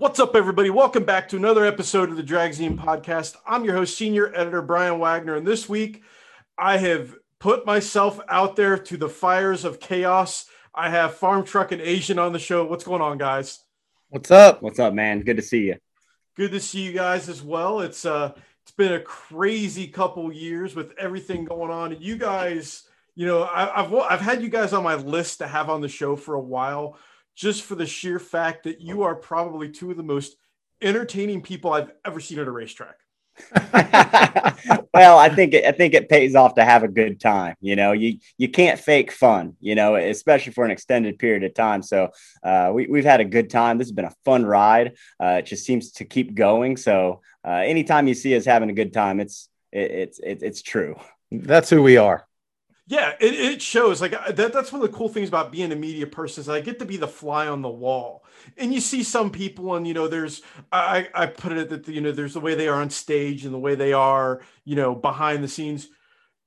What's up, everybody? Welcome back to another episode of the Dragzine podcast. I'm your host, senior editor Brian Wagner, and this week I have put myself out there to the fires of chaos. I have Farm Truck and AZN on the show. What's going on, guys? What's up? What's up, man? Good to see you. Good to see you guys as well. It's uh it's been a crazy couple years with everything going on. And you guys, you know, I, I've I've had you guys on my list to have on the show for a while just for the sheer fact that you are probably two of the most entertaining people I've ever seen at a racetrack. well, I think it, I think it pays off to have a good time. You know, you you can't fake fun. You know, especially for an extended period of time. So uh, we we've had a good time. This has been a fun ride. Uh, it just seems to keep going. So uh, anytime you see us having a good time, it's it, it's it, it's true. That's who we are. Yeah, it, it shows. Like uh, that, that's one of the cool things about being a media person is I get to be the fly on the wall. And you see some people, and you know, there's I I put it that you know there's the way they are on stage and the way they are, you know, behind the scenes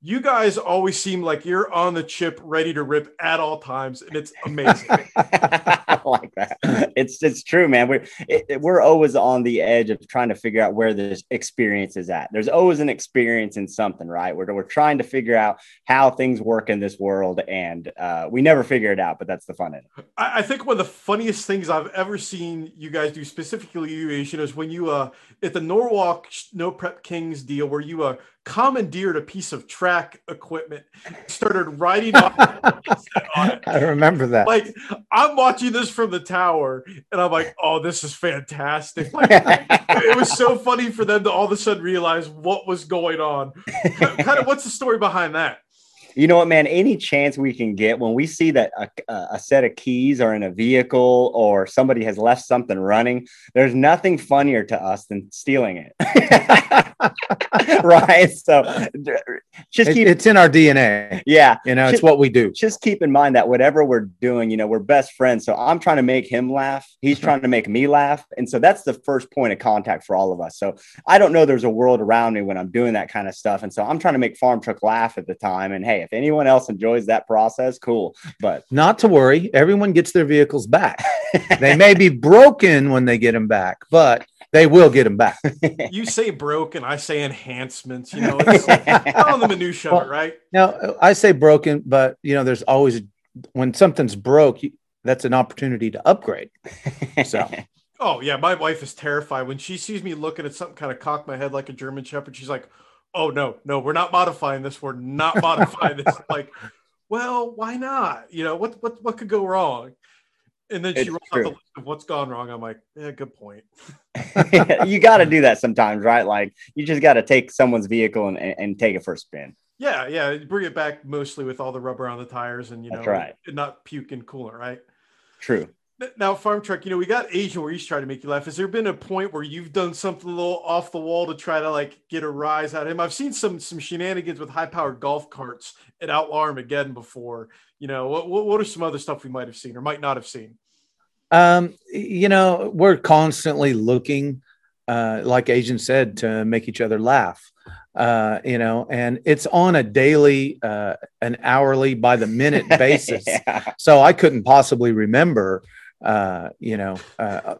you guys always seem like you're on the chip, ready to rip at all times, and it's amazing. I like that. It's it's true, man. We're it, we're always on the edge of trying to figure out where this experience is at. There's always an experience in something, right? We're we're trying to figure out how things work in this world, and uh, we never figure it out. But that's the fun in it. I, I, think one of the funniest things I've ever seen you guys do, specifically you, AZN, is when you uh at the Norwalk No Prep Kings deal, where you uh commandeered a piece of track equipment, started riding off. I remember that. Like I'm watching this from the tower, and I'm like, "Oh, this is fantastic!" Like, it was so funny for them to all of a sudden realize what was going on. kind of, what's the story behind that? you know what, man? Any chance we can get when we see that a, a, set of keys are in a vehicle or somebody has left something running, there's nothing funnier to us than stealing it. right. So just keep it's in our DNA. Yeah. You know, just, it's what we do. Just keep in mind that whatever we're doing, you know, we're best friends. So I'm trying to make him laugh. He's uh-huh. trying to make me laugh. And so that's the first point of contact for all of us. So I don't know there's a world around me when I'm doing that kind of stuff. And so I'm trying to make Farm Truck laugh at the time. And hey, if anyone else enjoys that process, cool. But not to worry, everyone gets their vehicles back. they may be broken when they get them back, but they will get them back. you say broken, I say enhancements. You know, it's on the minutia, well, right? Now I say broken, but you know, there's always when something's broke, that's an opportunity to upgrade. So. Oh yeah, my wife is terrified when she sees me looking at something kind of cock my head like a German Shepherd. She's like, oh no, no, we're not modifying this. We're not modifying this. like, well, why not? You know, what what what could go wrong? And then she rolls out the list of what's gone wrong. I'm like, yeah, good point. you got to do that sometimes, right? Like, you just got to take someone's vehicle and, and take it for a spin. Yeah, yeah. Bring it back mostly with all the rubber on the tires and, you know, That's right. not puke and coolant, right? True. Now, Farm Truck, you know, we got Asian where he's trying to make you laugh. Has there been a point where you've done something a little off the wall to try to like get a rise out of him? I've seen some some shenanigans with high powered golf carts at Outlaw Armageddon before. You know, what, what are some other stuff we might have seen or might not have seen? Um, you know, we're constantly looking, uh, like AZN said, to make each other laugh. Uh, you know, and it's on a daily, uh, an hourly, by the minute basis. yeah. So I couldn't possibly remember uh, you know, uh,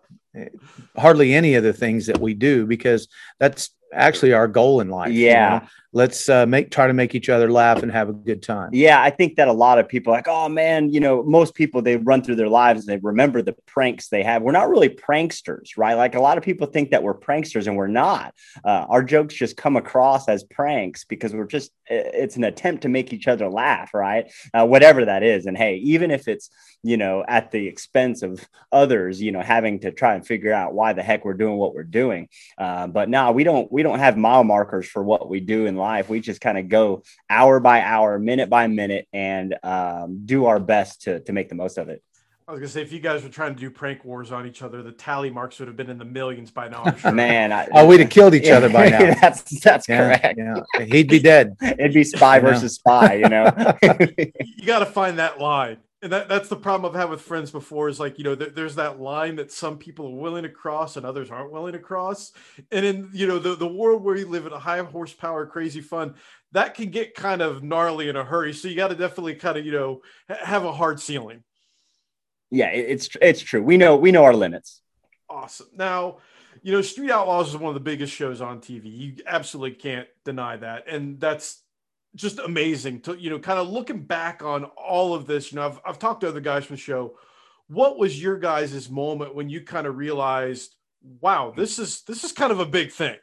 hardly any of the things that we do because that's actually our goal in life. Yeah. You know? Let's uh, make try to make each other laugh and have a good time. Yeah, I think that a lot of people like, oh man, you know, most people they run through their lives and they remember the pranks they have. We're not really pranksters, right? Like a lot of people think that we're pranksters and we're not. Uh, our jokes just come across as pranks because we're just it's an attempt to make each other laugh, right? Uh, whatever that is, and hey, even if it's you know at the expense of others, you know, having to try and figure out why the heck we're doing what we're doing. Uh, but now we don't we don't have mile markers for what we do in life. We just kind of go hour by hour, minute by minute, and um, do our best to to make the most of it. I was gonna say if you guys were trying to do prank wars on each other, the tally marks would have been in the millions by now. Sure. Man, I, oh, we'd have killed each other by now. that's that's yeah, correct. Yeah, he'd be dead. It'd be spy versus spy. You know, you got to find that line and that, that's the problem I've had with friends before is like, you know, th- there's that line that some people are willing to cross and others aren't willing to cross. And in, you know, the, the world where you live in a high horsepower, crazy fun, that can get kind of gnarly in a hurry. So you got to definitely kind of, you know, have a hard ceiling. Yeah, it's, it's true. We know, we know our limits. Awesome. Now, you know, Street Outlaws is one of the biggest shows on TV. You absolutely can't deny that. And that's just amazing to, you know, kind of looking back on all of this. You know, I've, I've talked to other guys from the show. What was your guys' moment when you kind of realized, wow, this is this is kind of a big thing?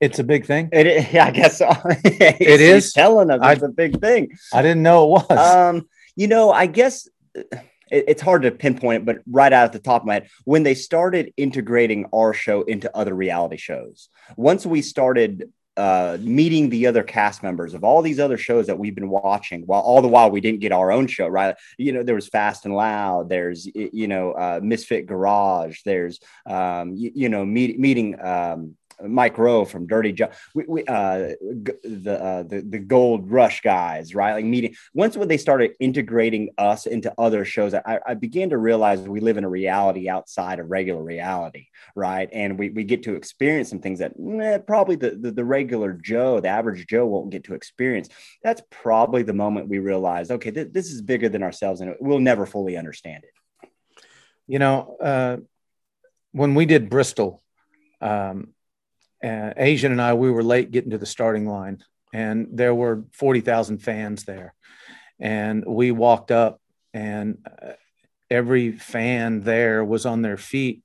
It's a big thing. It, I guess so. it is telling us it's a big thing. I didn't know it was. Um, you know, I guess it, it's hard to pinpoint it, but right out at the top of my head, when they started integrating our show into other reality shows, once we started uh, meeting the other cast members of all these other shows that we've been watching while all the while we didn't get our own show right? You know there was fast and loud there's you know uh, misfit garage there's um, you, you know meet, meeting um, Mike Rowe from Dirty Jobs, we, we uh, the, uh, the the Gold Rush guys, right? Like meeting. Once when they started integrating us into other shows, I, I began to realize we live in a reality outside of regular reality, right? And we, we get to experience some things that eh, probably the, the the regular Joe, the average Joe, won't get to experience. That's probably the moment we realized, okay, th- this is bigger than ourselves, and we'll never fully understand it. You know, uh, when we did Bristol. Um, uh, AZN and I, we were late getting to the starting line, and there were 40,000 fans there. And we walked up, and uh, every fan there was on their feet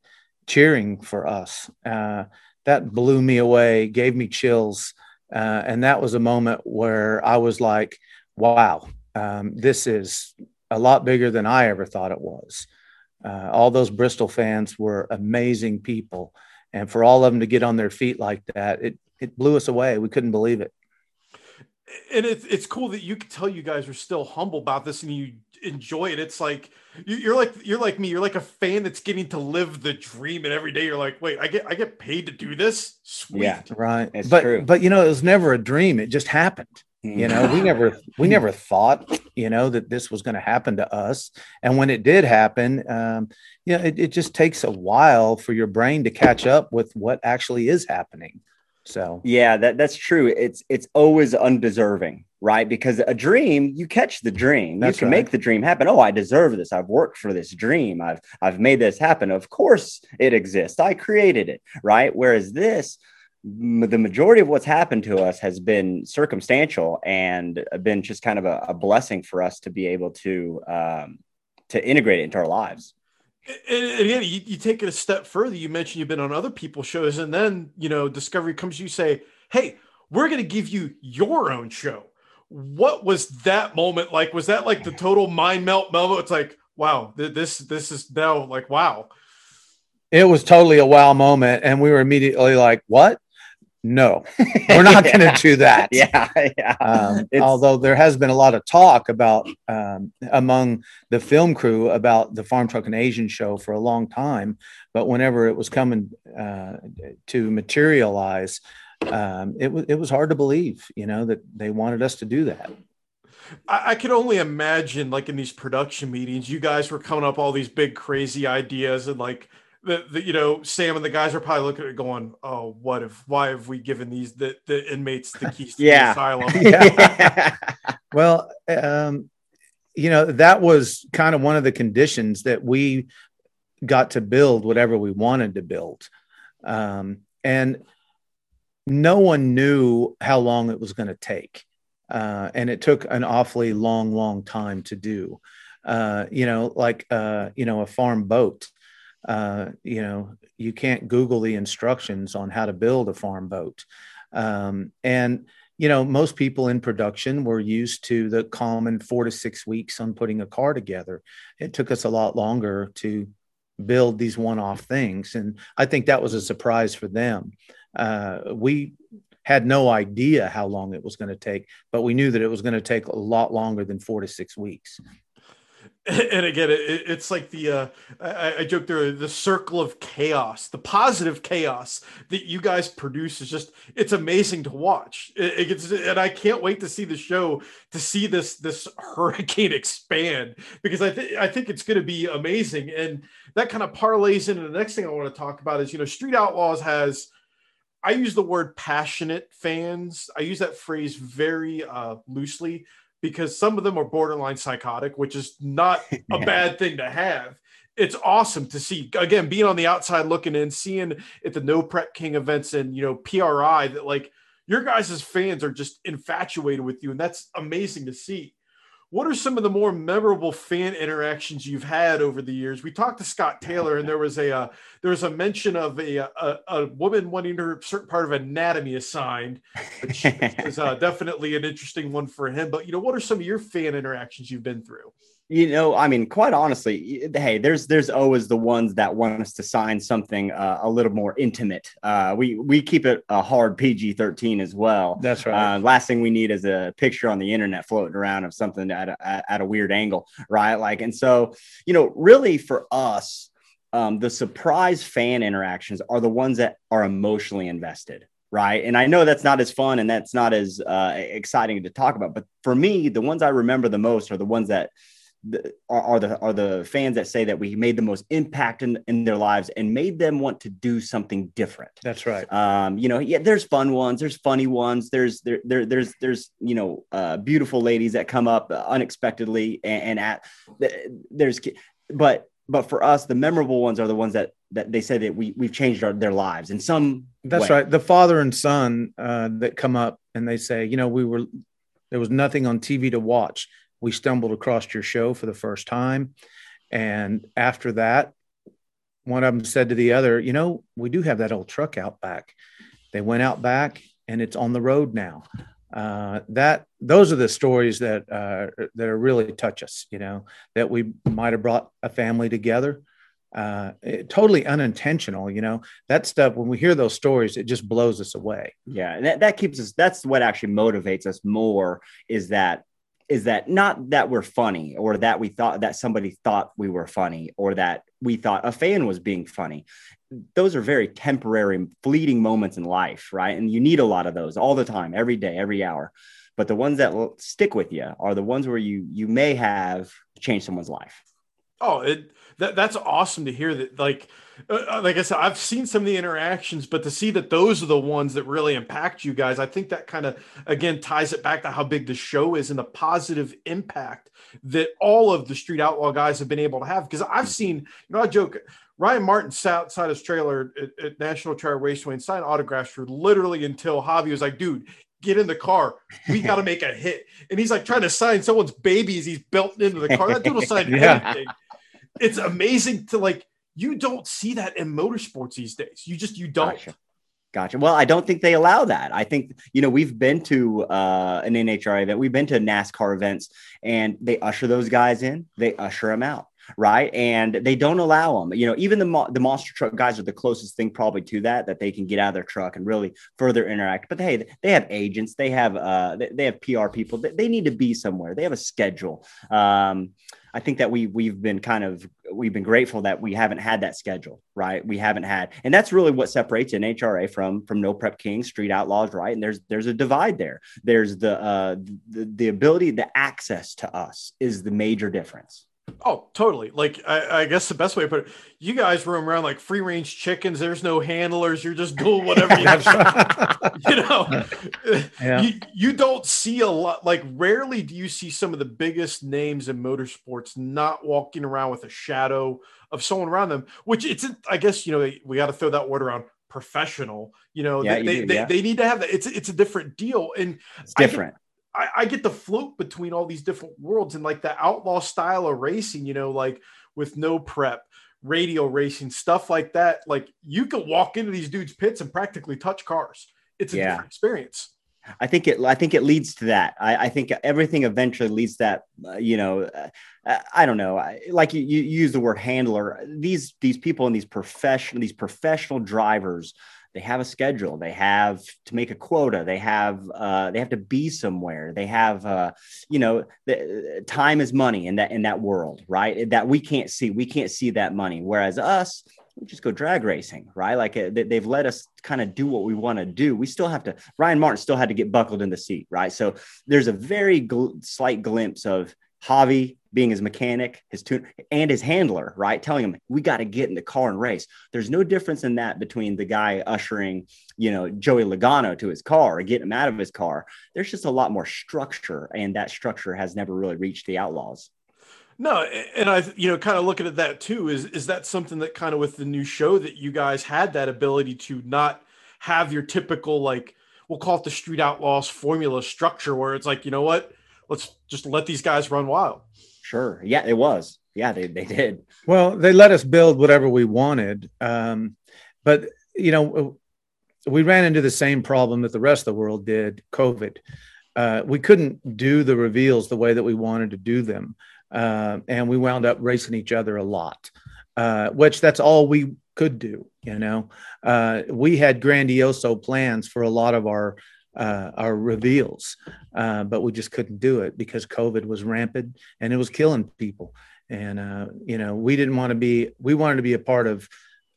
cheering for us. Uh, that blew me away, gave me chills. Uh, and that was a moment where I was like, wow, um, this is a lot bigger than I ever thought it was. Uh, all those Bristol fans were amazing people and for all of them to get on their feet like that, it it blew us away. We couldn't believe it. And it's it's cool that you can tell you guys are still humble about this and you enjoy it. It's like you're like you're like me. You're like a fan that's getting to live the dream, and every day you're like, wait, I get I get paid to do this. Sweet, yeah, right. It's but true. but you know, it was never a dream. It just happened you know we never we never thought you know that this was going to happen to us. And when it did happen um you know it, it just takes a while for your brain to catch up with what actually is happening. So yeah that that's true. It's it's always undeserving right? Because a dream you catch the dream. That's you can right. make the dream happen. Oh i deserve this. I've worked for this dream. I've i've made this happen. Of course it exists. I created it right? Whereas this the majority of what's happened to us has been circumstantial and been just kind of a, a blessing for us to be able to um, to integrate it into our lives. And again, you, you, take it a step further. You mentioned you've been on other people's shows, and then you know Discovery comes. You say, "Hey, we're going to give you your own show." What was that moment like? Was that like the total mind melt moment? It's like, wow, this this is now like wow. It was totally a wow moment, and we were immediately like, "What?" No, we're not yeah. going to do that. Yeah, yeah. Um, although there has been a lot of talk about um, among the film crew about the Farm Truck and AZN show for a long time, but whenever it was coming uh, to materialize, um, it was it was hard to believe, you know, that they wanted us to do that. I, I could only imagine, like in these production meetings, you guys were coming up all these big crazy ideas and like the, the you know Sam and the guys are probably looking at it going, oh, what if? Why have we given these the, the inmates the keys to yeah. the asylum? yeah. well, um, you know that was kind of one of the conditions that we got to build whatever we wanted to build, um, and no one knew how long it was going to take, uh, and it took an awfully long, long time to do. Uh, you know, like uh, you know, a farm boat uh, you know, you can't Google the instructions on how to build a farm boat. Um, and, you know, most people in production were used to the common four to six weeks on putting a car together. It took us a lot longer to build these one off things. And I think that was a surprise for them. Uh, we had no idea how long it was going to take, but we knew that it was going to take a lot longer than four to six weeks. and again it, it's like the uh I, I joke there the circle of chaos the positive chaos that you guys produce is just it's amazing to watch. It, it gets and i can't wait to see the show to see this this hurricane expand because i think i think it's going to be amazing. And that kind of parlays into the next thing i want to talk about is you know street outlaws has i use the word passionate fans. I use that phrase very uh loosely because some of them are borderline psychotic, which is not a bad thing to have. it's awesome to see again being on the outside looking in, seeing at the No Prep King events and you know PRI that like your guys' fans are just infatuated with you, and that's amazing to see. What are some of the more memorable fan interactions you've had over the years? We talked to Scott Taylor, and there was a uh, there was a mention of a, a, a woman wanting her certain part of anatomy assigned, which is uh, definitely an interesting one for him. But you know, what are some of your fan interactions you've been through? You know i mean quite honestly hey there's there's always the ones that want us to sign something uh, a little more intimate. Uh, we we keep it a hard pg-13 as well. That's right. Uh, last thing we need is a picture on the internet floating around of something at a, at a weird angle right? Like and so you know really for us um, the surprise fan interactions are the ones that are emotionally invested right? And i know that's not as fun and that's not as uh, exciting to talk about but for me the ones i remember the most are the ones that the, are, are, the are the fans that say that we made the most impact in, in their lives and made them want to do something different. That's right. Um, you know, yeah, there's fun ones, there's funny ones, there's there, there there's there's you know uh, beautiful ladies that come up unexpectedly and, and at there's but but for us the memorable ones are the ones that that they say that we we've changed our, their lives in some that's way. right the father and son uh, that come up and they say you know we were there was nothing on tv to watch we stumbled across your show for the first time. And after that, one of them said to the other, You know, we do have that old truck out back. They went out back and it's on the road now. Uh, that those are the stories that uh, that are really touch us. You know that we might have brought a family together, uh, it, totally unintentional. You know that stuff. When we hear those stories, it just blows us away. Yeah, that that keeps us. That's what actually motivates us more. Is that is that not that we're funny or that we thought that somebody thought we were funny or that we thought a fan was being funny. Those are very temporary, fleeting moments in life, right? And you need a lot of those all the time, every day, every hour. But the ones that stick with you are the ones where you you may have changed someone's life. Oh, it that that's awesome to hear that. Like, uh, uh, like I said, I've seen some of the interactions, but to see that those are the ones that really impact you guys, I think that kind of again ties it back to how big the show is and the positive impact that all of the Street Outlaw guys have been able to have. Because I've seen, you know, I joke. Ryan Martin sat outside his trailer at, at National Trail Raceway and signed autographs for literally until Javi was like, dude, get in the car. We got to make a hit. And he's like trying to sign someone's baby as he's belting into the car. That dude will sign yeah. anything it's amazing to like you don't see that in motorsports these days. You just you don't. Gotcha. Gotcha. Well, I don't think they allow that. I think, you know, we've been to uh, an NHRA event, we've been to NASCAR events, and they usher those guys in, they usher them out, right? And they don't allow them. You know, even the mo- the monster truck guys are the closest thing probably to that that they can get out of their truck and really further interact. But hey, they have agents, they have uh, they, have PR people, they, need to be somewhere. They have a schedule. Um, I think that we we've been kind of we've been grateful that we haven't had that schedule, right? We haven't had, and that's really what separates NHRA from from No Prep Kings, Street Outlaws, right? And there's there's a divide there. There's the uh, the, the ability, the access to us is the major difference. Oh, totally. Like I, I, guess the best way to put it, you guys roam around like free range chickens. There's no handlers. You're just doing whatever you, have. you know. Yeah. You, you don't see a lot. Like rarely do you see some of the biggest names in motorsports not walking around with a shadow of someone around them. Which it's, I guess you know we got to throw that word around professional. You know, yeah, they, you do, they, yeah. they, need to have that. It's it's a different deal, and it's different. I, I get to float between all these different worlds and like the outlaw style of racing, you know, like with no prep, radio racing, stuff like that. Like you can walk into these dudes' pits and practically touch cars. It's a yeah. different experience. I think it. I think it leads to that. I, I think everything eventually leads to that. Uh, you know, uh, I don't know. I, like you, you use the word handler. These these people and these professional these professional drivers they have a schedule. They have to make a quota. They have uh, they have to be somewhere. They have uh, you know the, time is money in that in that world right? That we can't see. We can't see that money. Whereas us we just go drag racing right? Like uh, they've let us kind of do what we want to do. We still have to ryan martin still had to get buckled in the seat right? So there's a very gl- slight glimpse of javi being his mechanic, his tune, and his handler, right? Telling him, we got to get in the car and race. There's no difference in that between the guy ushering, you know, Joey Logano to his car or getting him out of his car. There's just a lot more structure, and that structure has never really reached the Outlaws. No, and I, you know, kind of looking at that too, is is that something that kind of with the new show that you guys had that ability to not have your typical like we'll call it the Street Outlaws formula structure where it's like, you know what, let's just let these guys run wild. Sure. Yeah, it was. Yeah, they, they did. Well, they let us build whatever we wanted. Um, but, you know, we ran into the same problem that the rest of the world did COVID. Uh, we couldn't do the reveals the way that we wanted to do them. Uh, and we wound up racing each other a lot, uh, which that's all we could do. You know, uh, we had grandioso plans for a lot of our uh, our reveals, uh, but we just couldn't do it because COVID was rampant and it was killing people. And uh, you know, we didn't want to be. We wanted to be a part of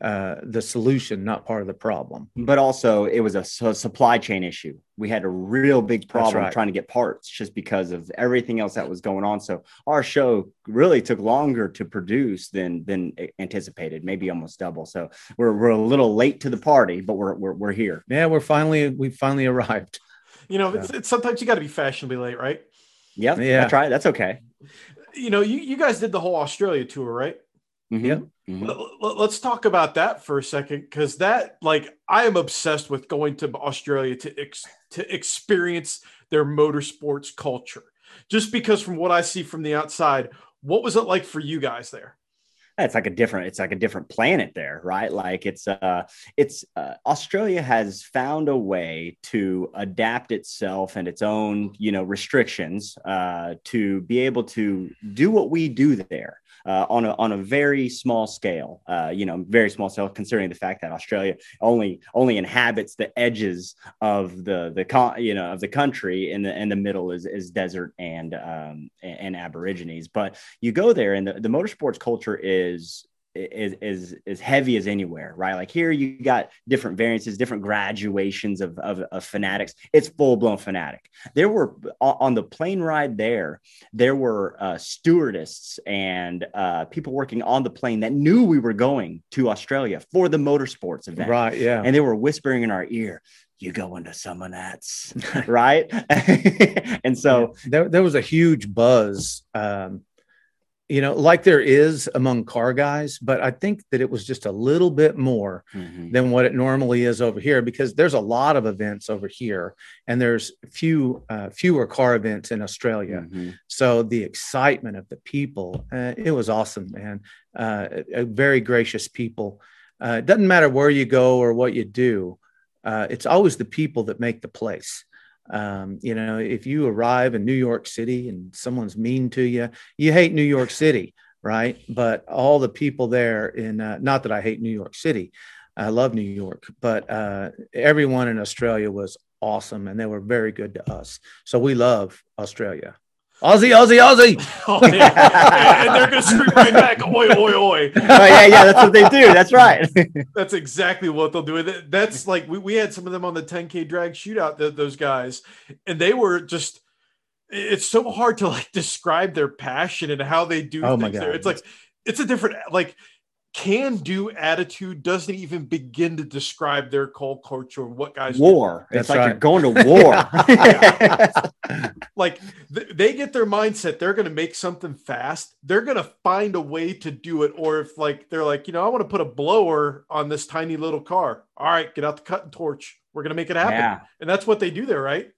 uh, the solution, not part of the problem. But also, it was a, a supply chain issue. We had a real big problem right. trying to get parts just because of everything else that was going on. So our show really took longer to produce than than anticipated, maybe almost double. So we're we're a little late to the party, but we're we're, we're here. Yeah, we're finally we finally arrived. You know, it's, it's sometimes you got to be fashionably late, right? Yep, yeah, that's right. That's okay. You know, you, you guys did the whole Australia tour, right? Mm-hmm. Yeah. Mm-hmm. Let's talk about that for a second, because that, like, I am obsessed with going to Australia to ex- to experience their motorsports culture. Just because, from what I see from the outside, what was it like for you guys there? it's like a different it's like a different planet there right like it's uh it's uh, australia has found a way to adapt itself and its own you know restrictions uh to be able to do what we do there uh, on a on a very small scale. Uh, you know, very small scale, considering the fact that Australia only only inhabits the edges of the the con- you know of the country, and the in the middle is is desert and um, and, and Aborigines. But you go there, and the, the motorsports culture is is is as heavy as anywhere, right? Like here, you got different variances, different graduations of, of, of fanatics. It's full blown fanatic. There were on the plane ride there, there were uh, stewardesses and uh, people working on the plane that knew we were going to Australia for the motorsports event, right? Yeah, and they were whispering in our ear, you go into some of that's right and so there, there was a huge buzz um, you know, like there is among car guys, but I think that it was just a little bit more mm-hmm. than what it normally is over here because there's a lot of events over here and there's few uh, fewer car events in Australia. Mm-hmm. So the excitement of the people, uh, it was awesome, man. Uh, very gracious people. Uh, it doesn't matter where you go or what you do. Uh, it's always the people that make the place. Um, you know, if you arrive in New York City and someone's mean to you, you hate New York City, right? But all the people there in, uh, not that I hate New York City, I love New York, but uh, everyone in Australia was awesome and they were very good to us. So we love Australia. Aussie, Aussie, Aussie. oh, yeah. and they're going to scream right back, oi, oi, oi. Oh, yeah, yeah, that's what they do. That's right. that's exactly what they'll do. That's like, we, we had some of them on the 10K drag shootout, the, those guys, and they were just, it's so hard to like describe their passion and how they do oh things my God. there. It's like, it's a different, like, can do attitude doesn't even begin to describe their cold culture and what guys war. Do. It's That's like right. you're going to war. like th- they get their mindset, they're going to make something fast. They're going to find a way to do it. Or if like they're like, you know, I want to put a blower on this tiny little car. All right, get out the cutting torch. We're going to make it happen. Yeah. And that's what they do there, right?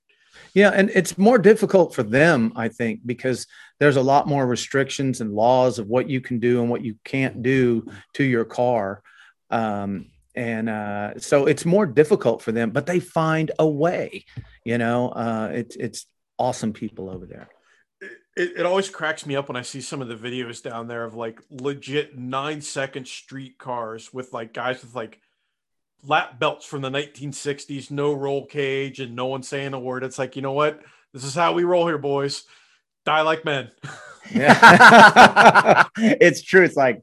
Yeah, and it's more difficult for them, I think, because there's a lot more restrictions and laws of what you can do and what you can't do to your car. Um, and uh, so it's more difficult for them, but they find a way. You know, uh, it's it's awesome people over there. It, it always cracks me up when I see some of the videos down there of like legit nine second street cars with like guys with like lap belts from the 1960s, no roll cage, and no one saying a word. It's like, you know what? This is how we roll here, boys. Die like men. Yeah. it's true. It's like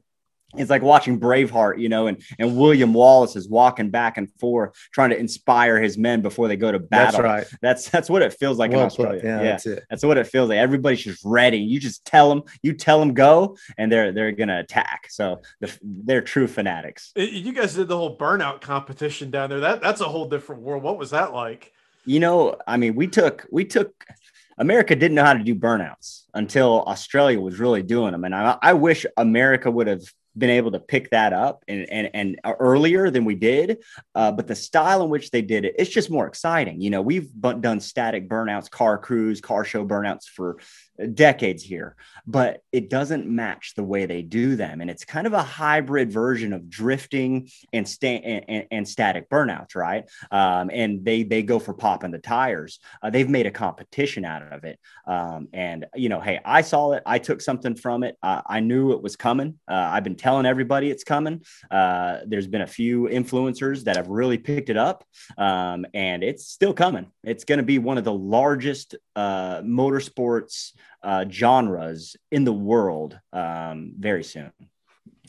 it's like watching Braveheart, you know, and and William Wallace is walking back and forth trying to inspire his men before they go to battle. That's right. That's that's what it feels like well in Australia. Yeah, yeah, that's it. That's what it feels like. Everybody's just ready. You just tell them, you tell them go, and they're they're gonna attack. So the, they're true fanatics. You guys did the whole burnout competition down there. That that's a whole different world. What was that like? You know, I mean, we took we took America didn't know how to do burnouts until Australia was really doing them. And I, I wish America would have been able to pick that up and and, and earlier than we did. Uh, but the style in which they did it, it's just more exciting. You know, we've done static burnouts, car crews, car show burnouts for decades here, but it doesn't match the way they do them. And it's kind of a hybrid version of drifting and, sta- and, and static burnouts, right? Um, and they they go for popping the tires. Uh, they've made a competition out of it. Um, and you know, hey, I saw it. I took something from it. Uh, I knew it was coming. Uh, I've been telling everybody it's coming. Uh, there's been a few influencers that have really picked it up, um, and it's still coming. It's going to be one of the largest uh, motorsports uh, genres in the world um, very soon.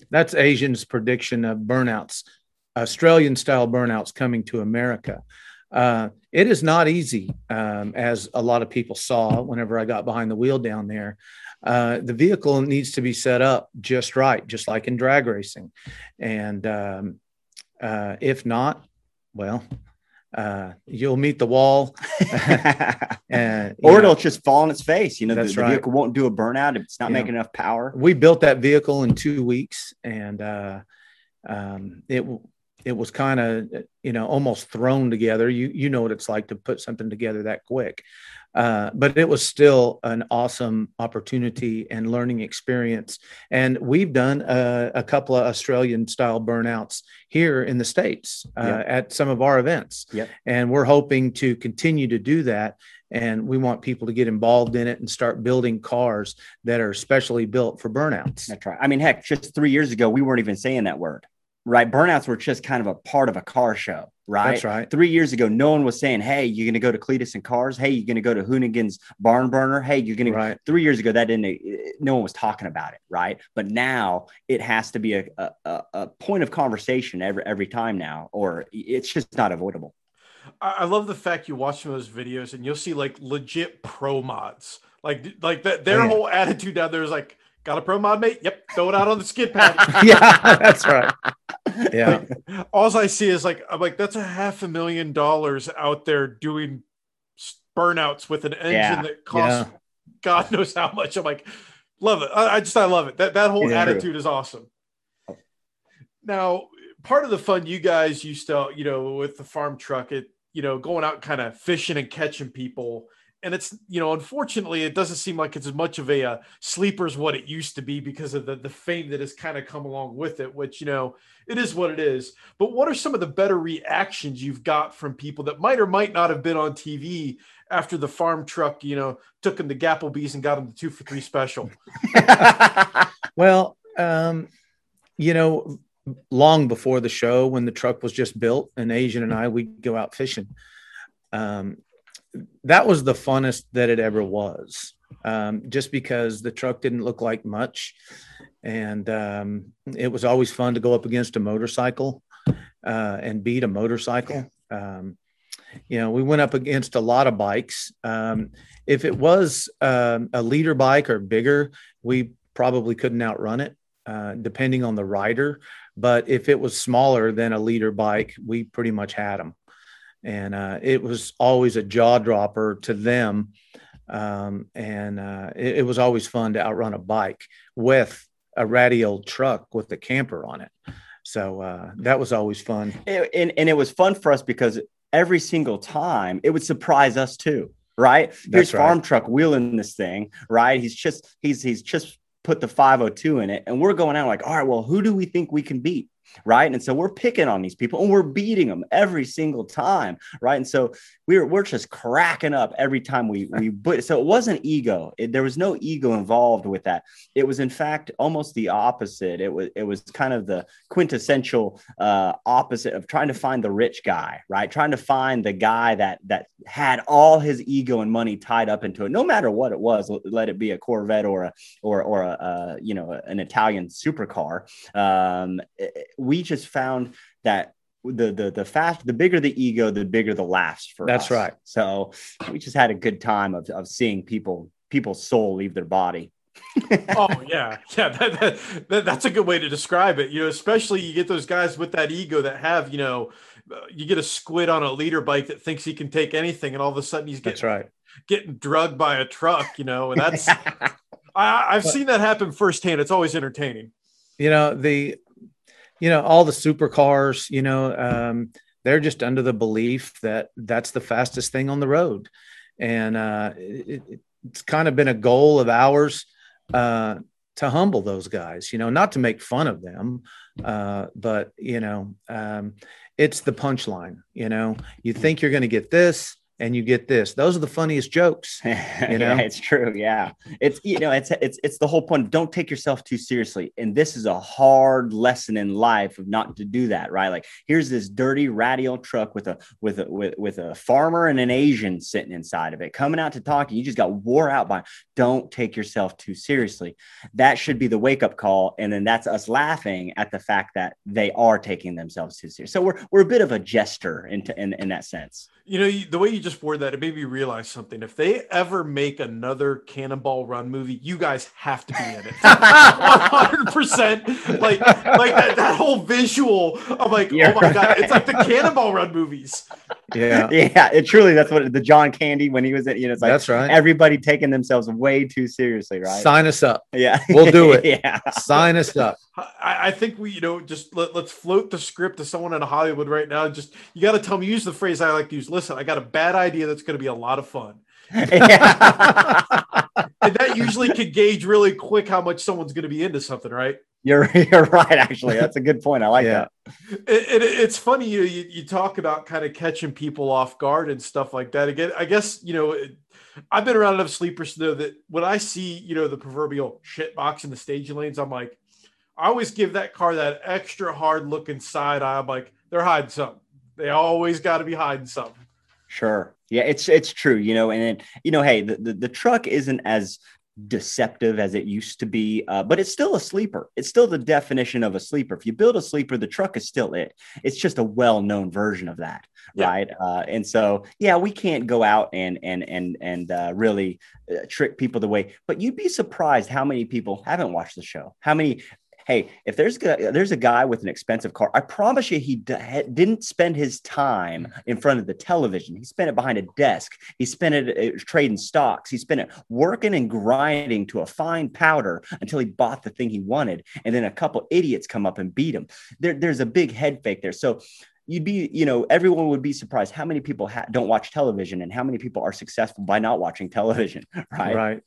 That's AZN's prediction of burnouts, Australian style burnouts coming to America. Uh, it is not easy, um, as a lot of people saw whenever I got behind the wheel down there. Uh, the vehicle needs to be set up just right, just like in drag racing. And um, uh, if not, well, uh, you'll meet the wall, and, or know, it'll just fall on its face. You know, the, the right. vehicle won't do a burnout if it's not you making know, enough power. We built that vehicle in two weeks, and uh, um, it it was kind of you know almost thrown together. You you know what it's like to put something together that quick. Uh, but it was still an awesome opportunity and learning experience. And we've done a, a couple of Australian style burnouts here in the States uh, yep. at some of our events. Yep. And we're hoping to continue to do that. And we want people to get involved in it and start building cars that are specially built for burnouts. That's right. I mean, heck, just three years ago, we weren't even saying that word right? Burnouts were just kind of a part of a car show, right? That's right. Three years ago, no one was saying, "Hey, you're going to go to Cleetus and Cars. Hey, you're going to go to Hoonigan's Barn Burner. Hey, you're going right. to." Three years ago, that didn't. Eh, no one was talking about it, right? But now it has to be a, a, a point of conversation every every time now, or it's just not avoidable. I love the fact you watch those videos and you'll see like legit pro mods, like like that. Their oh, yeah. whole attitude down there is like Got a pro mod, mate? Yep. Throw it out on the skid pad. yeah, that's right. Yeah. Like, all I see is like, I'm like, that's a half a million dollars out there doing burnouts with an engine yeah. that costs yeah. God knows how much. I'm like, love it. I, I just, I love it. That, that whole yeah, attitude true. is awesome. Now, part of the fun you guys used to, you know, with the farm truck, it, you know, going out kind of fishing and catching people and it's you know unfortunately it doesn't seem like it's as much of a uh, sleeper as what it used to be because of the the fame that has kind of come along with it which you know it is what it is. But what are some of the better reactions you've got from people that might or might not have been on tv after the farm truck you know took them to gapplebees and got them the two for three special? Well um you know long before the show when the truck was just built and AZN and i we would go out fishing. Um, that was the funnest that it ever was. Um, just because the truck didn't look like much, and um, it was always fun to go up against a motorcycle uh, and beat a motorcycle. Um, you know, we went up against a lot of bikes. Um, if it was uh, a liter bike or bigger, we probably couldn't outrun it, uh, depending on the rider. But if it was smaller than a liter bike, we pretty much had them and uh, it was always a jaw dropper to them. Um, and uh, it, it, was always fun to outrun a bike with a ratty old truck with the camper on it. So uh, that was always fun. And, and, and, it was fun for us because every single time it would surprise us too. Right. Here's right. farm truck wheeling this thing. Right. He's just, he's, he's just put the 502 in it. And we're going out like, all right, well, who do we think we can beat? Right? And so we're picking on these people and we're beating them every single time, right? And so we're we're just cracking up every time we we but so it wasn't ego. It, there was no ego involved with that. It was in fact almost the opposite. It was it was kind of the quintessential uh, opposite of trying to find the rich guy, right? Trying to find the guy that that had all his ego and money tied up into it, no matter what it was. Let it be a Corvette or a or or a, a you know an Italian supercar. Um, we just found that the the the fast the bigger the ego the bigger the laughs for that's us. right so we just had a good time of, of seeing people people's soul leave their body oh yeah yeah that, that, that, that's a good way to describe it you know especially you get those guys with that ego that have you know uh, you get a squid on a liter bike that thinks he can take anything and all of a sudden he's getting that's right getting drugged by a truck, you know, and that's I, I've seen that happen firsthand. It's always entertaining. You know the, you know all the supercars. You know, um, they're just under the belief that that's the fastest thing on the road, and uh, it, it's kind of been a goal of ours uh, to humble those guys. You know, not to make fun of them, uh, but you know, um, it's the punchline. You know, you think you're going to get this, and you get this. Those are the funniest jokes. You know, yeah, it's true. Yeah, it's you know, it's it's it's the whole point. Don't take yourself too seriously, and this is a hard lesson in life of not to do that. Right? Like here's this dirty, ratty old truck with a with a with, with a farmer and an Asian sitting inside of it, coming out to talk. And you just got wore out by. Don't take yourself too seriously. That should be the wake up call, and then that's us laughing at the fact that they are taking themselves too serious. So we're we're a bit of a jester in in, in that sense. You know, the way you just worded that, it made me realize something. If they ever make another Cannonball Run movie, you guys have to be in it. 100%. Like, like that, that whole visual. I'm like, You're oh my right. God, it's like the Cannonball Run movies. Yeah. Yeah. It truly, that's what the John Candy, when he was at, you know, it's like, that's right. Everybody taking themselves way too seriously, right? Sign us up. Yeah. We'll do it. yeah. Sign us up. I, I, think we, you know, just let, us float the script to someone in Hollywood right now. Just you got to tell me, use the phrase I like to use. Listen, I got a bad idea that's going to be a lot of fun. and that usually can gauge really quick how much someone's going to be into something, right? You're you're right. Actually, that's a good point. I like yeah. that. It, it, it's funny you, you, you talk about kind of catching people off guard and stuff like that. Again, I guess you know. It, I've been around enough sleepers to know that when I see, you know, the proverbial shit box in the staging lanes, I'm like, I always give that car that extra hard looking side eye. I'm like, they're hiding something. They always got to be hiding something. Sure. Yeah, it's it's true, you know, and then, you know, hey, the, the, the truck isn't as deceptive as it used to be, uh, but it's still a sleeper. It's still the definition of a sleeper. If you build a sleeper, the truck is still it. It's just a well-known version of that, yeah. right? Uh, and so, yeah, we can't go out and and and and uh, really uh, trick people the way. But you'd be surprised how many people haven't watched the show. How many hey, if there's a, there's a guy with an expensive car, I promise you he d- didn't spend his time in front of the television. He spent it behind a desk. He spent it uh, trading stocks. He spent it working and grinding to a fine powder until he bought the thing he wanted. And then a couple idiots come up and beat him. There, there's a big head fake there. So you'd be, you know, everyone would be surprised how many people ha- don't watch television and how many people are successful by not watching television, right? Right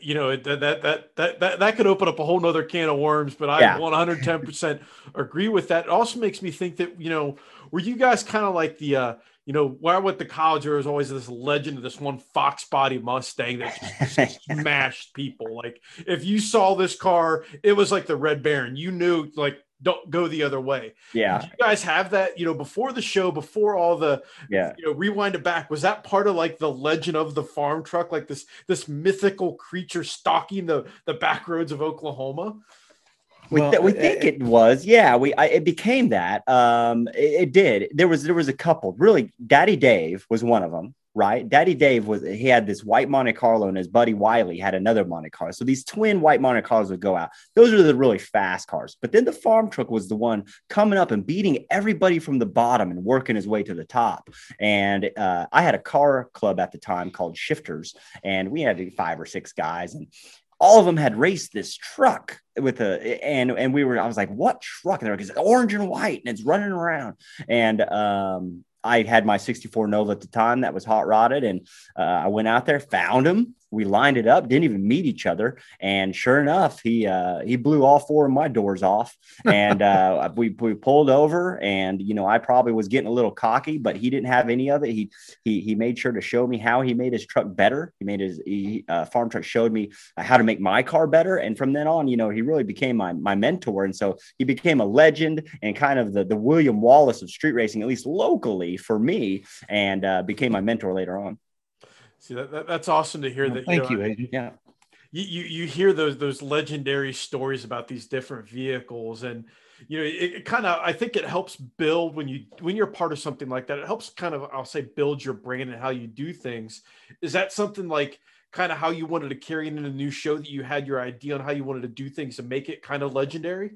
you know that that that that that, that could open up a whole nother can of worms but i yeah. 110% agree with that. It also makes me think that you know were you guys kind of like the uh you know where I went to college there was always this legend of this one fox body mustang that just smashed people? Like if you saw this car it was like the red baron. You knew like don't go the other way. Yeah. Did you guys have that, you know, before the show, before all the yeah, you know, rewind it back. Was that part of like the legend of the farm truck, like this this mythical creature stalking the the back roads of Oklahoma? We, well, th- we think it, it, was, yeah. We I, it became that. Um, it, it, did. There was there was a couple. Really, Daddy Dave was one of them right? Daddy Dave was he had this white Monte Carlo, and his buddy Wiley had another Monte Carlo. So these twin white Monte Carlos would go out. Those are the really fast cars. But then the farm truck was the one coming up and beating everybody from the bottom and working his way to the top. And uh, I had a car club at the time called Shifters, and we had five or six guys, and all of them had raced this truck with a and and we were I was like, what truck? And they're like, it's orange and white and it's running around. And um I had my 64 Nova at the time that was hot rodded, and uh, I went out there, found him, we lined it up, didn't even meet each other, and sure enough, he uh, he blew all four of my doors off, and uh, we we pulled over, and you know I probably was getting a little cocky, but he didn't have any of it. He he he made sure to show me how he made his truck better. He made his he, uh, farm truck showed me how to make my car better, and from then on, you know, he really became my my mentor, and so he became a legend and kind of the the William Wallace of street racing, at least locally for me, and uh, became my mentor later on. See that, that that's awesome to hear. Well, that thank you, know, you Yeah. You, you you hear those those legendary stories about these different vehicles and you know it, it kind of i think it helps build when you when you're part of something like that it helps kind of i'll say build your brand and how you do things is that something like kind of how you wanted to carry in a new show that you had your idea on how you wanted to do things and make it kind of legendary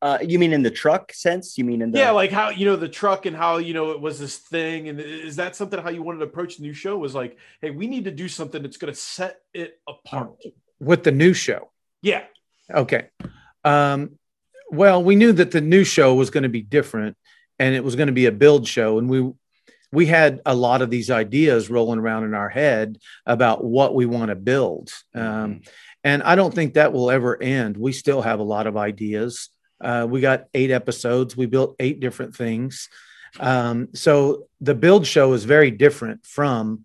Uh, you mean in the truck sense? You mean in the yeah, like how you know the truck and how you know it was this thing, and is that something how you wanted to approach the new show? Was like, hey, we need to do something that's going to set it apart with the new show. Yeah. Okay. Um, well, we knew that the new show was going to be different, and it was going to be a build show, and we we had a lot of these ideas rolling around in our head about what we want to build. Um, mm-hmm. and I don't think that will ever end. We still have a lot of ideas. Uh, we got eight episodes. We built eight different things. Um, so the build show is very different from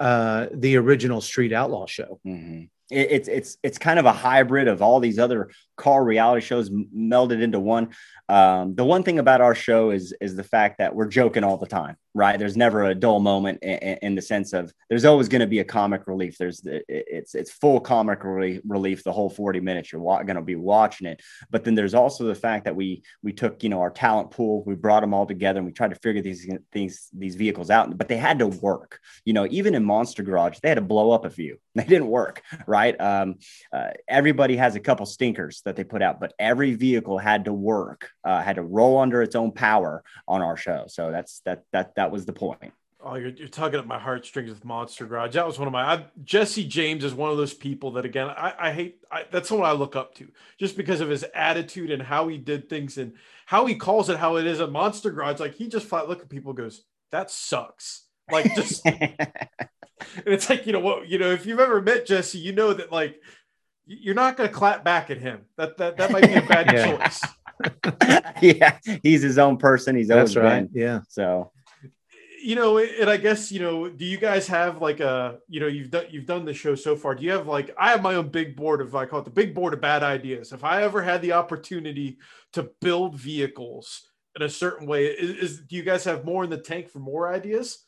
uh, the original Street Outlaw show. Mm-hmm it's it's it's kind of a hybrid of all these other car reality shows melded into one. Um, the one thing about our show is is the fact that we're joking all the time, right? There's never a dull moment in, in the sense of there's always going to be a comic relief. There's it's it's full comic relief the whole 40 minutes. You're going to be watching it, but then there's also the fact that we we took you know our talent pool, we brought them all together, and we tried to figure these things these vehicles out. But they had to work. You know, even in Monster Garage, they had to blow up a few. They didn't work, right? Um, uh, everybody has a couple stinkers that they put out, but every vehicle had to work uh, had to roll under its own power on our show. So that's that that that was the point. Oh, you're, you're tugging at my heartstrings with Monster Garage. That was one of my I, Jesse James is one of those people that again I, I hate. I, that's someone I look up to just because of his attitude and how he did things and how he calls it how it is at Monster Garage. Like he just flat look at people goes that sucks. Like just and it's like you know what you know if you've ever met Jesse, you know that like you're not going to clap back at him. That that that might be a bad yeah. choice. yeah, he's his own person. He's always That's right. Been. Yeah. So, you know, and I guess you know, do you guys have like a you know you've done you've done the show so far? Do you have like I have my own big board of I call it the big board of bad ideas. If I ever had the opportunity to build vehicles in a certain way, is, is do you guys have more in the tank for more ideas?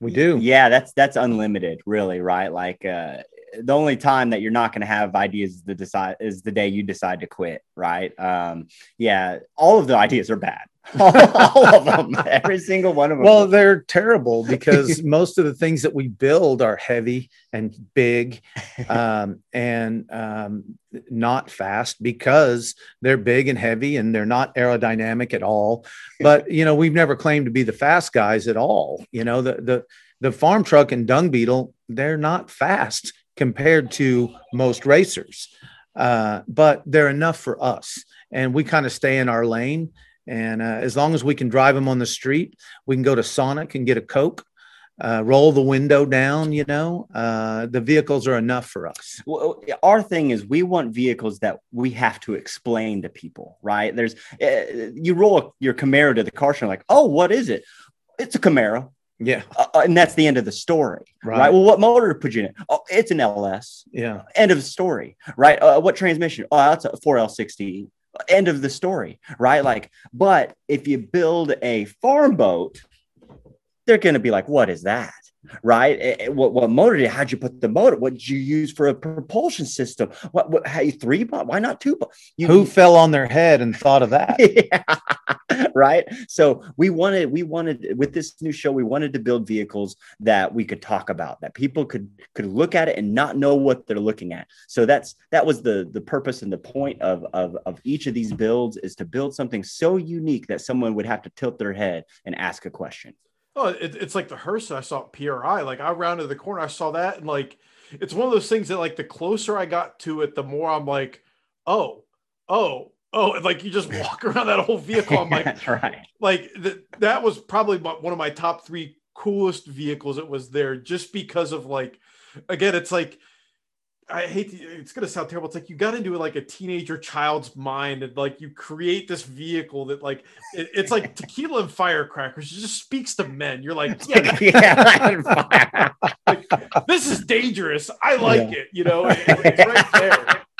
We do. Yeah, that's that's unlimited, really, right? Like uh the only time that you're not going to have ideas is the decide is the day you decide to quit, right? Um, yeah, all of the ideas are bad. all of them, every single one of them. Well, they're terrible because most of the things that we build are heavy and big, um, and um, not fast because they're big and heavy and they're not aerodynamic at all. But you know, we've never claimed to be the fast guys at all. You know, the the the farm truck and dung beetle, they're not fast compared to most racers. Uh, but they're enough for us. And we kind of stay in our lane. And uh, as long as we can drive them on the street, we can go to Sonic and get a Coke. Uh, roll the window down, you know, uh, the vehicles are enough for us. Well, our thing is we want vehicles that we have to explain to people, right? There's, uh, you roll your Camaro to the car show, like, oh, what is it? It's a Camaro. Yeah. Uh, uh, and that's the end of the story. Right. right. Well, what motor put you in it? Oh, it's an LS. Yeah. End of the story. Right. Uh, what transmission? Oh, that's a 4L60. End of the story. Right. Like, but if you build a farm boat, they're going to be like, what is that? Right? Eh, eh, what, what motor did? How'd you put the motor? What did you use for a propulsion system? What, what how you three? Why not two? You, Who fell on their head and thought of that? yeah, right. So we wanted, we wanted with this new show, we wanted to build vehicles that we could talk about, that people could could look at it and not know what they're looking at. So that's that was the the purpose and the point of of of each of these builds is to build something so unique that someone would have to tilt their head and ask a question. Oh, it, it's like the hearse I saw at PRI. Like I rounded the corner, I saw that, and like it's one of those things that like the closer I got to it, the more I'm like, oh, oh, oh, and like you just walk around that whole vehicle. I'm like, right. Like th- that was probably one of my top three coolest vehicles. It was there just because of like, again, it's like I hate to, it's gonna sound terrible. It's like you got into like a teenager child's mind and like you create this vehicle that like it, it's like tequila and firecrackers. It just speaks to men. You're like, yeah, yeah like, this is dangerous. I like yeah. it. You know, it, it's right there.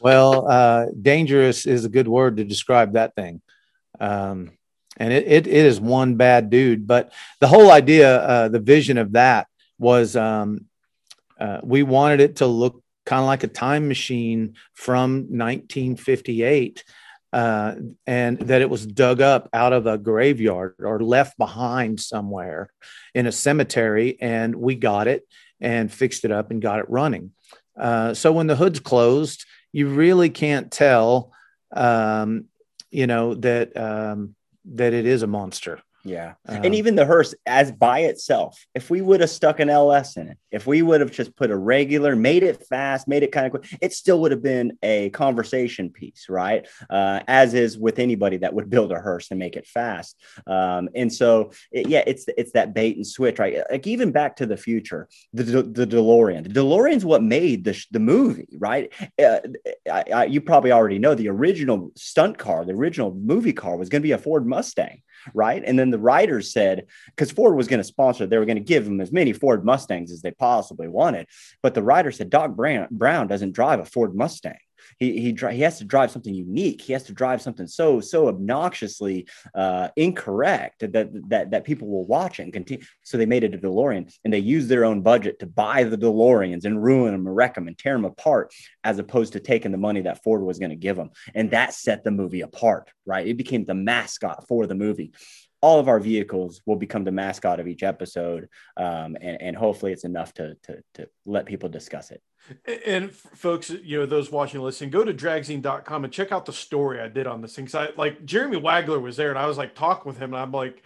Well, uh, dangerous is a good word to describe that thing. Um, and it, it, it is one bad dude, but the whole idea, uh, the vision of that was um, uh, we wanted it to look kind of like a time machine from 1958 uh, and that it was dug up out of a graveyard or left behind somewhere in a cemetery and we got it and fixed it up and got it running uh, so when the hood's closed you really can't tell um, you know that um, that it is a monster. Yeah. Um, and even the hearse as by itself, if we would have stuck an LS in it, if we would have just put a regular, made it fast, made it kind of quick, it still would have been a conversation piece, right? Uh, as is with anybody that would build a hearse and make it fast. Um, and so, it, yeah, it's it's that bait and switch, right? Like even back to the future, the, the DeLorean. The DeLorean's what made the, the movie, right? Uh, I, I, you probably already know the original stunt car, the original movie car was going to be a Ford Mustang right? And then the writers said, because Ford was going to sponsor, they were going to give them as many Ford Mustangs as they possibly wanted. But the writer said, Doc Brown doesn't drive a Ford Mustang he he he has to drive something unique. He has to drive something so so obnoxiously uh, incorrect that that that people will watch it and continue. So they made it a DeLorean, and they used their own budget to buy the DeLoreans and ruin them and wreck them and tear them apart, as opposed to taking the money that Ford was going to give them, and that set the movie apart. Right, it became the mascot for the movie all of our vehicles will become the mascot of each episode um, and, and, hopefully it's enough to, to, to let people discuss it and folks you know those watching listen go to dragzine.com and check out the story i did on this thing. Because i like jeremy wagler was there and i was like talking with him and i'm like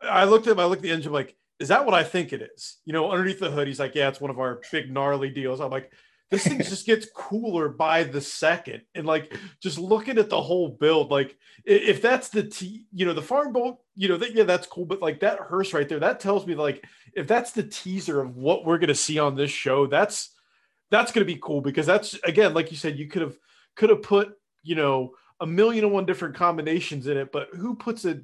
i looked at him i looked at the engine like is that what i think it is? You know underneath the hood he's like yeah it's one of our big gnarly deals. I'm like this thing just gets cooler by the second. And like just looking at the whole build like if that's the t you know the farm boat you know that yeah that's cool but like that hearse right there that tells me like if that's the teaser of what we're going to see on this show that's that's going to be cool because that's again like you said you could have could have put you know a million and one different combinations in it but who puts it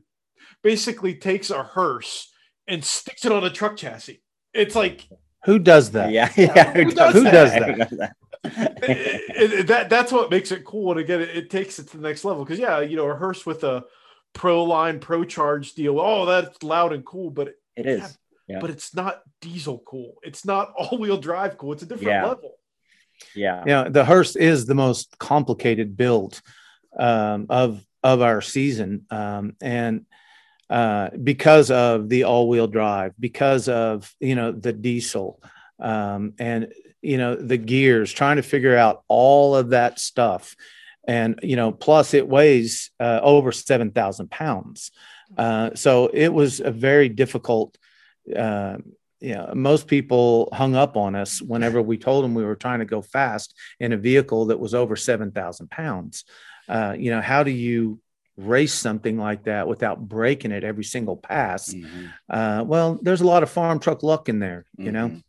basically takes a hearse and sticks it on a truck chassis it's like who does that? Yeah, yeah. Who, does, who does that? it, that that's what makes it cool. And again, it, it takes it to the next level because yeah, you know, a hearse with a pro line, pro charge deal. Oh, that's loud and cool, but it is. Yeah, yeah. But it's not diesel cool. It's not all wheel drive cool. It's a different yeah. level. Yeah. Yeah. The hearse is the most complicated build um, of of our season, um, and uh, because of the all-wheel drive, because of you know the diesel, um, and you know the gears, trying to figure out all of that stuff, and you know, plus it weighs uh, over seven thousand pounds, uh, so it was a very difficult. You know, most people hung up on us whenever we told them we were trying to go fast in a vehicle that was over seven thousand pounds. Uh, you know, how do you race something like that without breaking it every single pass. Mm-hmm. Uh, well, there's a lot of farm truck luck in there, you mm-hmm. know,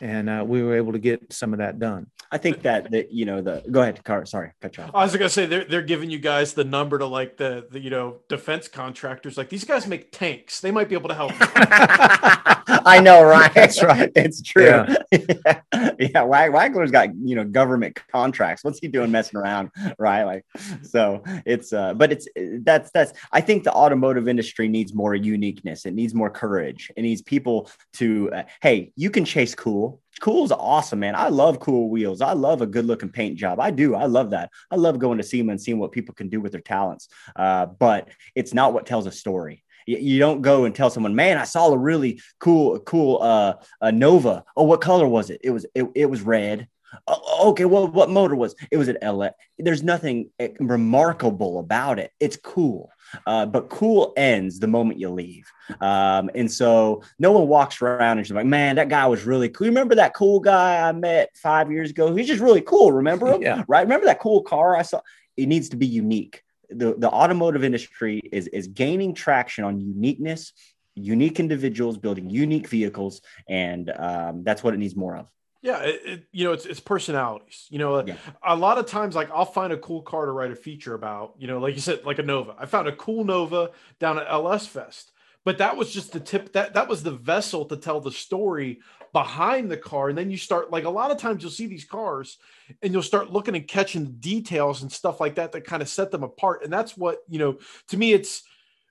and uh, we were able to get some of that done. I think that that you know the go ahead, Car. Sorry, cut you off. I was gonna say they're they're giving you guys the number to like the the you know defense contractors. Like these guys make tanks. They might be able to help. I know, right? That's right. It's true. Yeah, yeah. yeah. Wagler's got you know government contracts. What's he doing messing around, right? Like, so it's uh, but it's that's that's. I think the automotive industry needs more uniqueness. It needs more courage. It needs people to. Uh, hey, you can chase cool cool is awesome, man. I love cool wheels. I love a good looking paint job. I do. I love that. I love going to SEMA and seeing what people can do with their talents. Uh, but it's not what tells a story. You, you, don't go and tell someone, man, I saw a really cool, cool uh, a Nova. Oh, what color was it? It was it, it was red. Oh, okay, well, what motor was it? Was it LS? There's nothing eh, remarkable about it. It's cool. Uh, but cool ends the moment you leave. Um, and so no one walks around and she's like, man, that guy was really cool. You remember that cool guy I met five years ago? He's just really cool. Remember him? Yeah. Right. Remember that cool car I saw? It needs to be unique. The, the automotive industry is, is gaining traction on uniqueness, unique individuals building unique vehicles. And um, that's what it needs more of. Yeah, it, it, you know, it's it's personalities. You know, yeah. a lot of times, like I'll find a cool car to write a feature about. You know, like you said, like a Nova. I found a cool Nova down at LS Fest, but that was just the tip. That that was the vessel to tell the story behind the car. And then you start like a lot of times you'll see these cars, and you'll start looking and catching the details and stuff like that that kind of set them apart. And that's what you know. To me, it's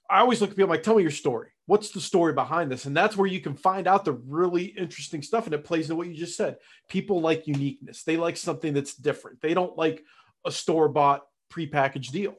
I always look at people like, tell me your story what's the story behind this? And that's where you can find out the really interesting stuff. And it plays into what you just said. People like uniqueness. They like something that's different. They don't like a store bought prepackaged deal.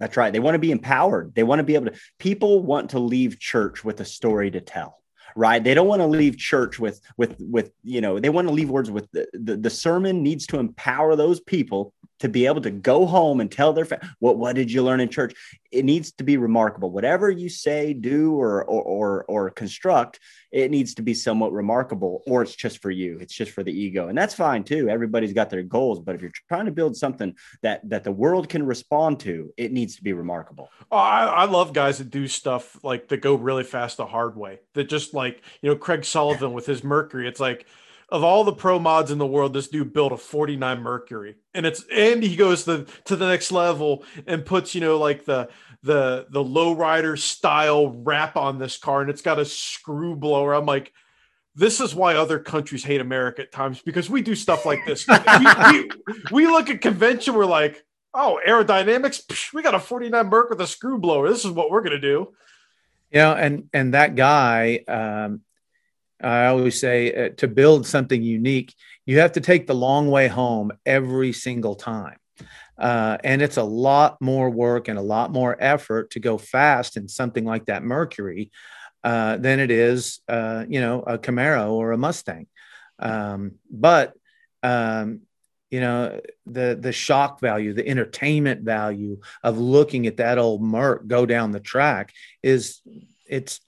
That's right. They want to be empowered. They want to be able to, people want to leave church with a story to tell right they don't want to leave church with with with you know they want to leave words with the, the, the sermon needs to empower those people to be able to go home and tell their family what what did you learn in church? It needs to be remarkable. Whatever you say do or or or, or construct it needs to be somewhat remarkable or it's just for you. It's just for the ego. And that's fine too. Everybody's got their goals but if you're trying to build something that that the world can respond to it needs to be remarkable. Oh, I, I love guys that do stuff like that go really fast the hard way. That just like you know craig sullivan with his mercury it's like of all the pro mods in the world, this dude built a 49 Mercury, and it's and he goes to to the next level and puts you know like the the the lowrider style wrap on this car, and it's got a screw blower. I'm like, this is why other countries hate America at times because we do stuff like this. we, we, we, look at convention, we're like, oh, aerodynamics, psh, we got a 49 Merc with a screw blower. This is what we're gonna do. You know, and and that guy, um, I always say uh, to build something unique, you have to take the long way home every single time. Uh, and it's a lot more work and a lot more effort to go fast in something like that Mercury uh, than it is, uh, you know, a Camaro or a Mustang. Um, but um, you know the the shock value, the entertainment value of looking at that old Merc go down the track is it's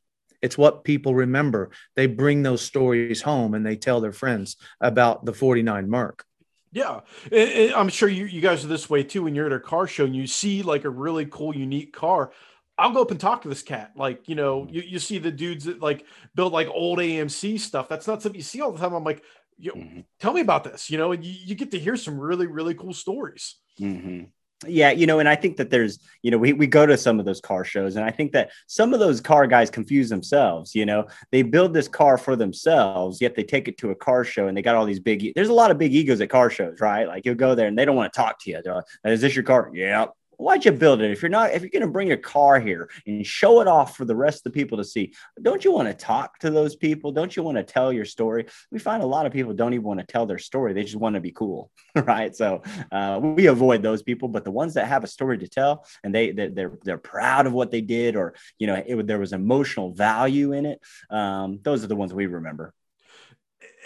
it's what people remember. They bring those stories home and they tell their friends about the 49 mark. Yeah, I'm sure you, you guys are this way too. When you're at a car show and you see like a really cool, unique car, I'll go up and talk to this cat. Like, you know, you, you see the dudes that like build like old AMC stuff. That's not something you see all the time. I'm like, mm-hmm. tell me about this, you know, and you, you, get to hear some really, really cool stories. Mm-hmm. Yeah, you know, and I think that there's, you know, we, we go to some of those car shows, and I think that some of those car guys confuse themselves. You know, they build this car for themselves, yet they take it to a car show and they got all these big, there's a lot of big egos at car shows, right? Like you'll go there and they don't want to talk to you. They're like, is this your car? Yeah why'd you build it? If you're not, if you're going to bring your car here and show it off for the rest of the people to see, don't you want to talk to those people? Don't you want to tell your story? We find a lot of people don't even want to tell their story. They just want to be cool, right? So uh, we avoid those people, but the ones that have a story to tell and they they're they're proud of what they did, or you know, it, there was emotional value in it. Um, those are the ones we remember.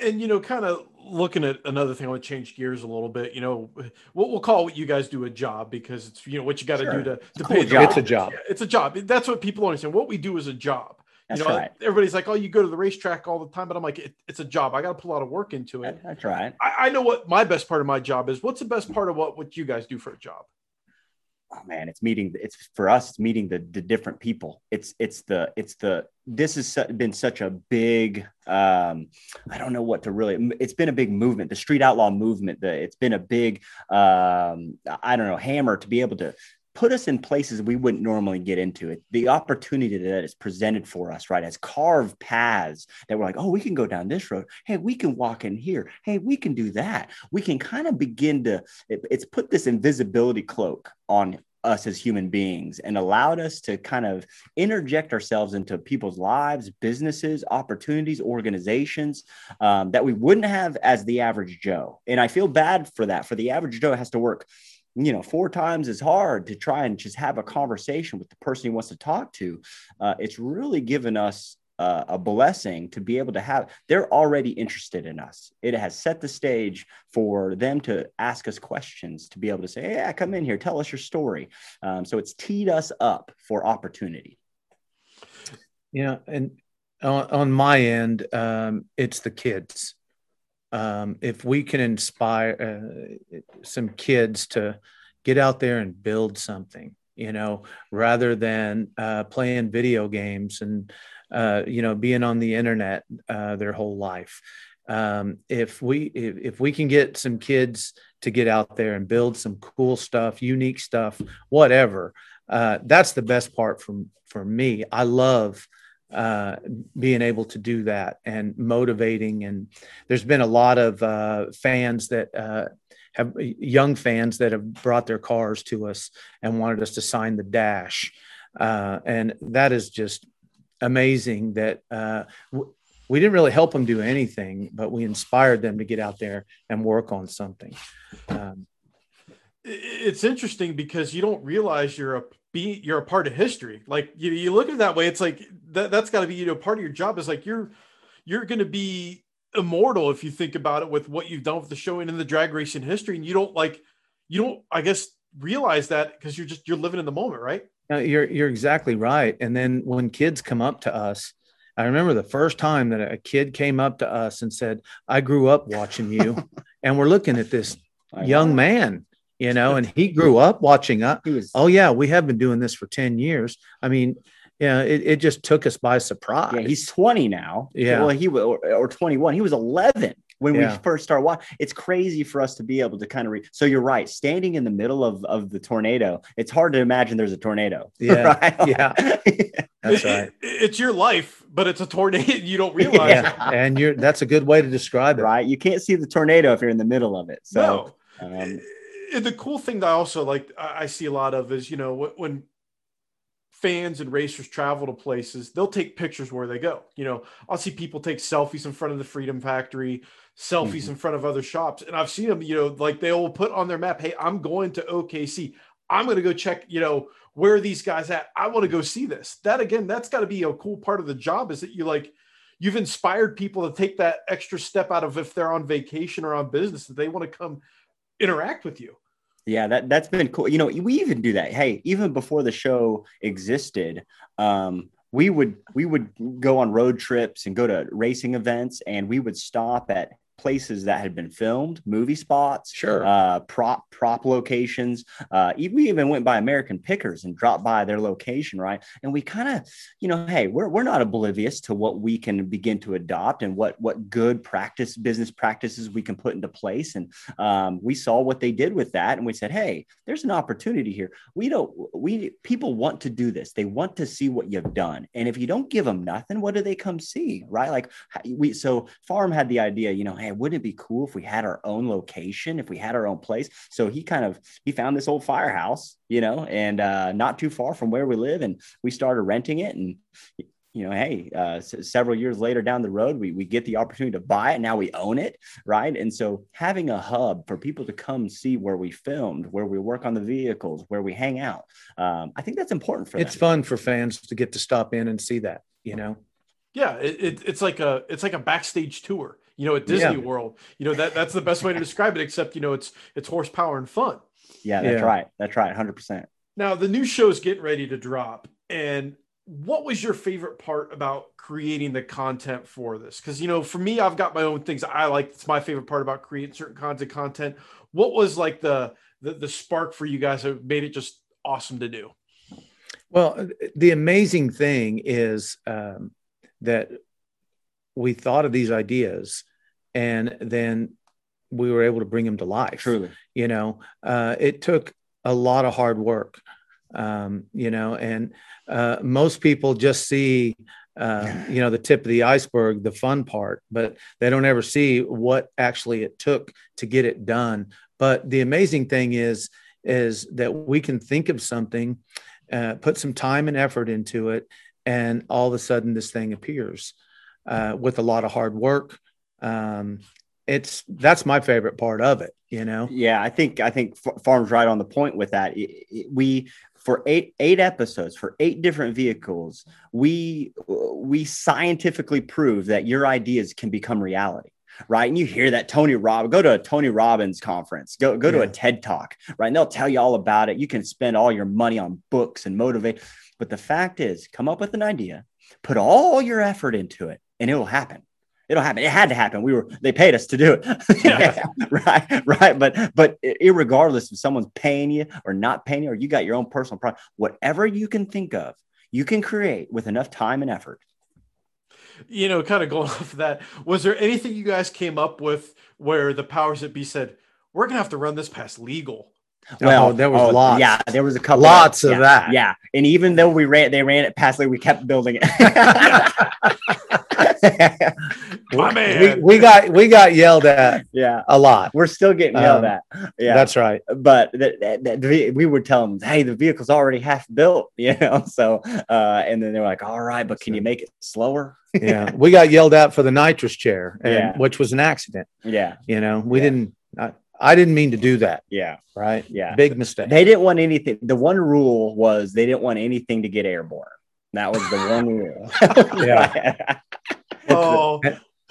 And you know, kind of looking at another thing, I want to change gears a little bit. You know, we'll, we'll call what you guys do a job because it's you know what you got to sure. do to, to pay. Cool it's a job. It's a job. That's what people understand. What we do is a job. That's you know, right. everybody's like, "Oh, you go to the racetrack all the time," but I'm like, it, "It's a job. I got to put a lot of work into it." That's right. I, I know what my best part of my job is. What's the best part of what what you guys do for a job? Oh man it's meeting it's for us it's meeting the, the different people. It's it's the it's the this has been such a big um i don't know what to really it's been a big movement the street outlaw movement the, it's been a big um i don't know hammer to be able to put us in places we wouldn't normally get into it the opportunity that is presented for us right as carved paths that we're like oh we can go down this road hey we can walk in here hey we can do that we can kind of begin to it, it's put this invisibility cloak on us as human beings and allowed us to kind of interject ourselves into people's lives, businesses, opportunities, organizations um, that we wouldn't have as the average Joe. And I feel bad for that. For the average Joe, has to work you know four times as hard to try and just have a conversation with the person he wants to talk to uh, it's really given us uh, a blessing to be able to have they're already interested in us. It has set the stage for them to ask us questions to be able to say yeah come in here tell us your story. Um, so it's teed us up for opportunity. Yeah and on, on my end um, it's the kids um, if we can inspire uh, some kids to get out there and build something you know rather than uh, playing video games and uh, you know being on the internet uh, their whole life. Um, if we if, if we can get some kids to get out there and build some cool stuff unique stuff whatever uh, that's the best part from for me. I love uh, being able to do that and motivating. And there's been a lot of uh, fans that uh, have young fans that have brought their cars to us and wanted us to sign the dash. Uh, and that is just amazing that uh, we didn't really help them do anything, but we inspired them to get out there and work on something. Um, it's interesting because you don't realize you're a be you're a part of history. Like you, you look at it that way, it's like that that's got to be you know part of your job is like you're you're going to be immortal if you think about it with what you've done with the show and in the drag racing history, and you don't like you don't, I guess, realize that because you're just you're living in the moment, right? No, you're you're exactly right. And then when kids come up to us, I remember the first time that a kid came up to us and said, "I grew up watching you," and we're looking at this young man, you know, and he grew up watching us. He was Oh yeah, we have been doing this for ten years. I mean, yeah, it, it just took us by surprise. Yeah, he's 20 now. Yeah. Well, he was or, or 21. He was 11 when Yeah. we first started watching. It's crazy for us to be able to kind of read. So you're right. Standing in the middle of, of the tornado, it's hard to imagine there's a tornado. Yeah, right? yeah. That's right. it- it's your life, but it's a tornado. You don't realize it. And you're that's a good way to describe it. right. You can't see the tornado if you're in the middle of it. So no. um, And the cool thing that I also like I see a lot of is you know when fans and racers travel to places they'll take pictures where they go. You know i'll see people take selfies in front of the freedom factory selfies Mhm. in front of other shops and i've seen them you know like they will put on their map hey i'm going to okc i'm going to go check you know where are these guys at. I want to go see this. That again that's got to be a cool part of the job is that you like you've inspired people to take that extra step out of if they're on vacation or on business that they want to come interact with you Yeah, that that's been cool. You know, we even do that. Hey, even before the show existed, um, we would we would go on road trips and go to racing events, and we would stop at places that had been filmed, movie spots, Sure. uh, prop prop locations. Uh, we even went by American Pickers and dropped by their location, right? And we kind of, you know, hey, we're we're not oblivious to what we can begin to adopt and what what good practice business practices we can put into place. And um, we saw what they did with that, and we said, hey, there's an opportunity here. We don't we people want to do this. They want to see what you've done, and if you don't give them nothing, what do they come see, right? Like we so Farm had the idea, you know, hey, wouldn't it be cool if we had our own location, if we had our own place? So he kind of he found this old firehouse, you know, and uh, not too far from where we live, and we started renting it, and you know, hey, uh, s- several years later down the road, we we get the opportunity to buy it. Now we own it, right? And so having a hub for people to come see where we filmed, where we work on the vehicles, where we hang out, um, I think that's important for It's them. fun for fans to get to stop in and see that, you know. Yeah, it, it, it's like a it's like a backstage tour, you know, at Disney Yeah. World. You know that that's the best way to describe it. Except you know it's it's horsepower and fun. Yeah, that's Yeah. right. That's right. Hundred percent. Now the new show's getting ready to drop, and what was your favorite part about creating the content for this? Because you know, for me, I've got my own things I like. It's my favorite part about creating certain kinds of content. What was like the the, the spark for you guys that made it just awesome to do? Well, the amazing thing is um, that we thought of these ideas and then we were able to bring them to life. Truly. You know, uh, it took a lot of hard work, um, you know, and uh, most people just see, um, you know, the tip of the iceberg, the fun part, but they don't ever see what actually it took to get it done. But the amazing thing is, is that we can think of something, uh, put some time and effort into it, and all of a sudden this thing appears uh, with a lot of hard work. Um, it's that's my favorite part of it, you know. Yeah, I think I think Farm's right on the point with that. It- it- we for eight eight episodes for eight different vehicles, we we scientifically prove that your ideas can become reality. Right. And you hear that Tony Robb, go to a Tony Robbins conference, go, go to a TED talk, right? And they'll tell you all about it. You can spend all your money on books and motivate. But the fact is, come up with an idea, put all your effort into it, and it will happen. It'll happen. It had to happen. We were they paid us to do it. Yeah. right, right. But but irregardless if someone's paying you or not paying you, or you got your own personal problem, whatever you can think of, you can create with enough time and effort. you know, kind of going off of that, was there anything you guys came up with where the powers that be said, we're gonna have to run this past legal? Oh, there was oh, lots. Yeah, there was a couple. Lots of yeah, that. Yeah, and even though we ran, they ran it past, like we kept building it. My we, man. we got we got yelled at yeah, a lot. we're still getting yelled Um, at. Yeah, That's right. but the, the, the, we would tell them, "Hey, the vehicle's already half built," you know. So, uh, and then they're like, "All right, but can you make it slower?" Yeah, we got yelled at for the nitrous chair, and, Yeah. which was an accident. Yeah, You know, we Yeah. didn't. I, I didn't mean to do that. yeah, Right. yeah. Big mistake. They didn't want anything. The one rule was they didn't want anything to get airborne. That was the one rule. Yeah. Oh,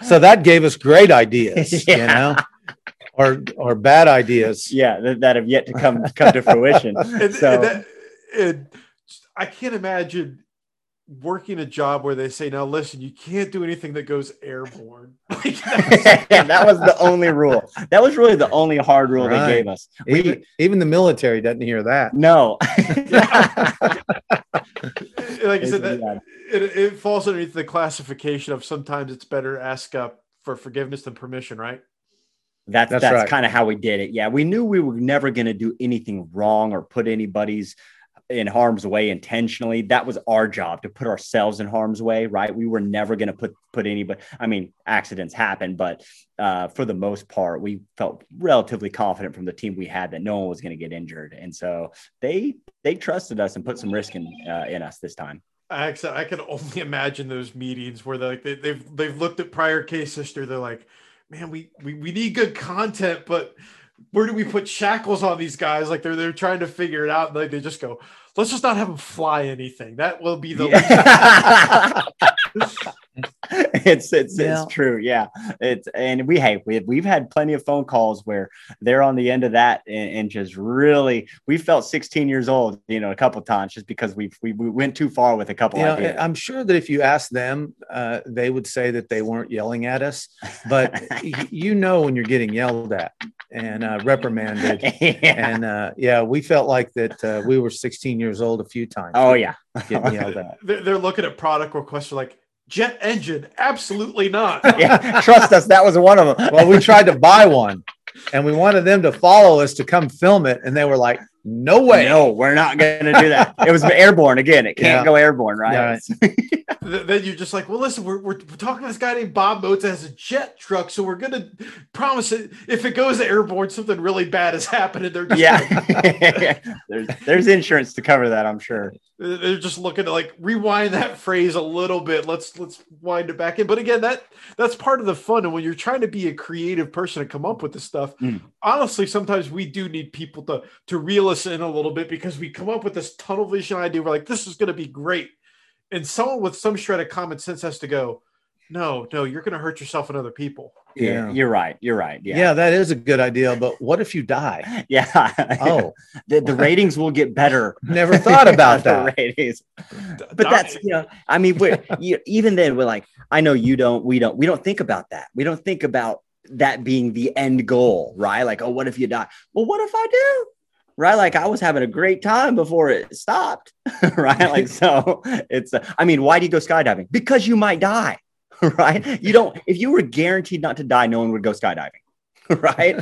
so that gave us great ideas. You know. or or bad ideas. Yeah, that, that have yet to come come to fruition. And, so and that, and I can't imagine working a job where they say, "Now listen, you can't do anything that goes airborne." Like, that was the only rule. That was really the only hard rule Right. they gave us. We, Even, even the military doesn't hear that. no. like I said, that, it, it falls underneath the classification of sometimes it's better to ask uh, for forgiveness than permission, right? That's That's that's, right. kind of how we did it. Yeah, we knew we were never going to do anything wrong or put anybody's in harm's way intentionally. That was our job to put ourselves in harm's way, right? We were never going to put put anybody. I mean, accidents happen, but uh, for the most part, we felt relatively confident from the team we had that no one was going to get injured, and so they they trusted us and put some risk in uh, in us this time. I can only imagine those meetings where they're like they, they've they've looked at prior case history. They're like, man, we, we we need good content, but where do we put shackles on these guys? Like they're they're trying to figure it out. And like they just go, let's just not have them fly anything. That will be the it's it's Yeah. it's true. Yeah. It's and we hey we we've had plenty of phone calls where they're on the end of that and, and just really we felt 16 years old, you know, a couple times just because we we, we went too far with a couple You know, ideas. I'm sure that if you ask them, uh, they would say that they weren't yelling at us, but you know when you're getting yelled at and uh, reprimanded. yeah. And uh, yeah, we felt like that uh, we were 16 years old a few times. oh yeah. getting yelled at. they're, they're looking at product requests. Like jet engine, absolutely not. yeah. Trust us, that was one of them. Well, we tried to buy one, and we wanted them to follow us to come film it, and they were like, "No way!" No, we're not going to do that. It was airborne again. It can't Yeah. go airborne, right? Yeah. Th- then you're just like, well, listen, we're, we're, we're talking to this guy named Bob Motz that has a jet truck, so we're gonna promise it if it goes airborne, something really bad has happened, and they're just yeah. there's there's insurance to cover that, I'm sure. they're just looking to like rewind that phrase a little bit. Let's let's wind it back in. But again, that that's part of the fun. And when you're trying to be a creative person and come up with this stuff, Mm. honestly, sometimes we do need people to to reel us in a little bit because we come up with this tunnel vision idea. We're like, this is going to be great, and someone with some shred of common sense has to go. No, no, you're going to hurt yourself and other people. Yeah, Yeah. you're right. You're right. Yeah. Yeah. that is a good idea. But what if you die? Yeah. Oh, the, the ratings will get better. never thought about The that. ratings. But die- that's you know, I mean, we're you, even then we're like, I know you don't, we don't, we don't think about that. We don't think about that being the end goal, right? Like, oh, what if you die? Well, what if I do? Right, like I was having a great time before it stopped, right? Like, so it's. Uh, I mean, why do you go skydiving? Because you might die, right? You don't. If you were guaranteed not to die, no one would go skydiving, right?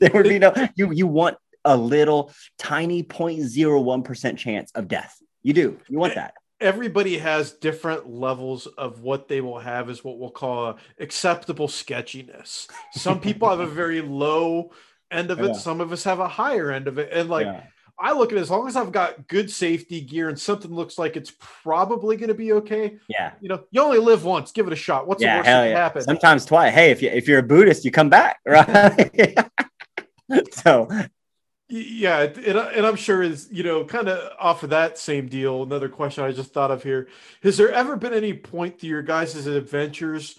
there would be no. You you want a little tiny 0.01 percent chance of death. You do. You want that. Everybody has different levels of what they will have is what we'll call acceptable sketchiness. Some people have a very low end of it. Yeah. Some of us have a higher end of it. And like Yeah. I look at it as long as I've got good safety gear and something looks like it's probably going to be okay. yeah. You know, you only live once. Give it a shot. What's the worst that can yeah. happen? Sometimes twice. Hey, if you if you're a Buddhist, you come back, right? so Yeah, and, and I'm sure is you know kind of off of that same deal. Another question I just thought of here: Has there ever been any point to your guys' adventures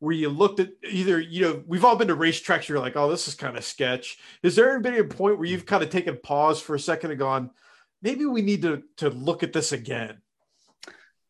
where you looked at either you know we've all been to racetracks? You're like, oh, this is kind of sketch. Has there ever been a point where you've kind of taken pause for a second and gone, maybe we need to to look at this again?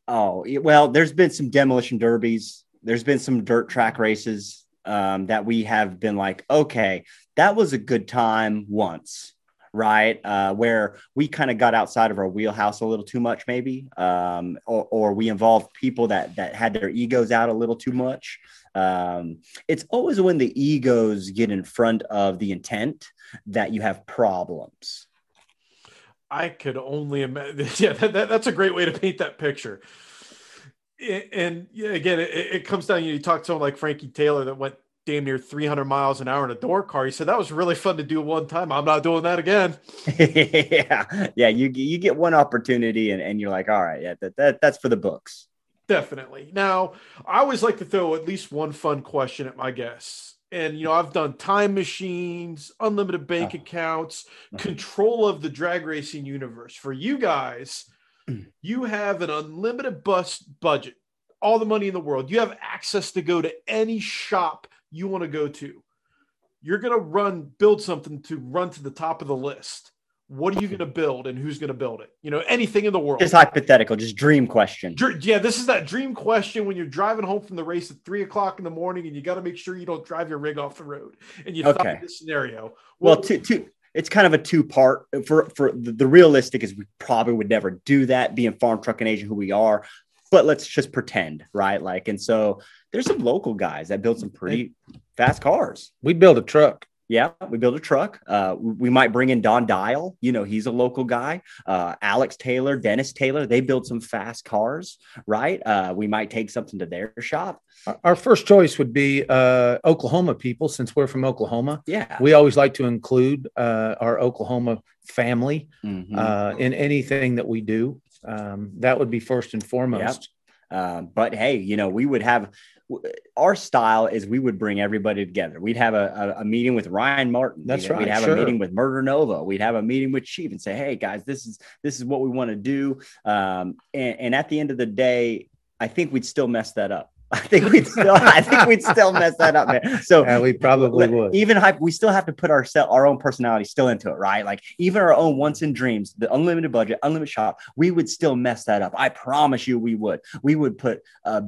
Oh, well, there's been some demolition derbies. There's been some dirt track races um, that we have been like, okay, that was a good time once, right? Uh, where we kind of got outside of our wheelhouse a little too much, maybe, um, or, or we involved people that that had their egos out a little too much. Um, it's always when the egos get in front of the intent that you have problems. I could only imagine. Yeah, that, that- that's a great way to paint that picture. And yeah, again, it, it comes down. You talk to someone like Frankie Taylor that went damn near 300 miles an hour in a door car. He said that was really fun to do one time. I'm not doing that again. yeah, yeah. You you get one opportunity, and, and you're like, all right, yeah, that, that that's for the books. Definitely. Now, I always like to throw at least one fun question at my guests. And, you know, I've done time machines, unlimited bank Oh. accounts, Mhm. control of the drag racing universe. For you guys, you have an unlimited bus budget, all the money in the world. You have access to go to any shop you want to go to. you're going to run build something to run to the top of the list. What are you going to build and who's going to build it? You know anything in the world. Just hypothetical just dream question. Dr- yeah this is that dream question when you're driving home from the race at three o'clock in the morning and you got to make sure you don't drive your rig off the road and you Okay. this scenario. Well two, two it's kind of a two part for for the, the realistic is we probably would never do that being Farmtruck and AZN who we are but let's just pretend right? Like and so there's some local guys that build some pretty fast cars We build a truck. yeah we build a truck uh we might bring in don dial you know he's a local guy uh alex taylor dennis taylor they build some fast cars right uh we might take something to their shop Our- Our first choice would be uh, Oklahoma people, since we're from Oklahoma. yeah We always like to include uh, our Oklahoma family Mhm. uh, in anything that we do. Um, that would be first and foremost. Um, but hey, you know, we would have our style is we would bring everybody together. We'd have a, a, a meeting with Ryan Martin. That's we'd, right, We'd have sure. a meeting with Murder Nova. We'd have a meeting with Chief and say, "Hey guys, this is this is what we want to do." Um, and, and at the end of the day, I think we'd still mess that up. I think we'd still, I think we'd still mess that up, man. So Yeah, we probably would. Even hype, we still have to put our our own personality still into it, right? Like even our own wants and dreams, the unlimited budget, unlimited shop, we would still mess that up. I promise you, we would. We would put a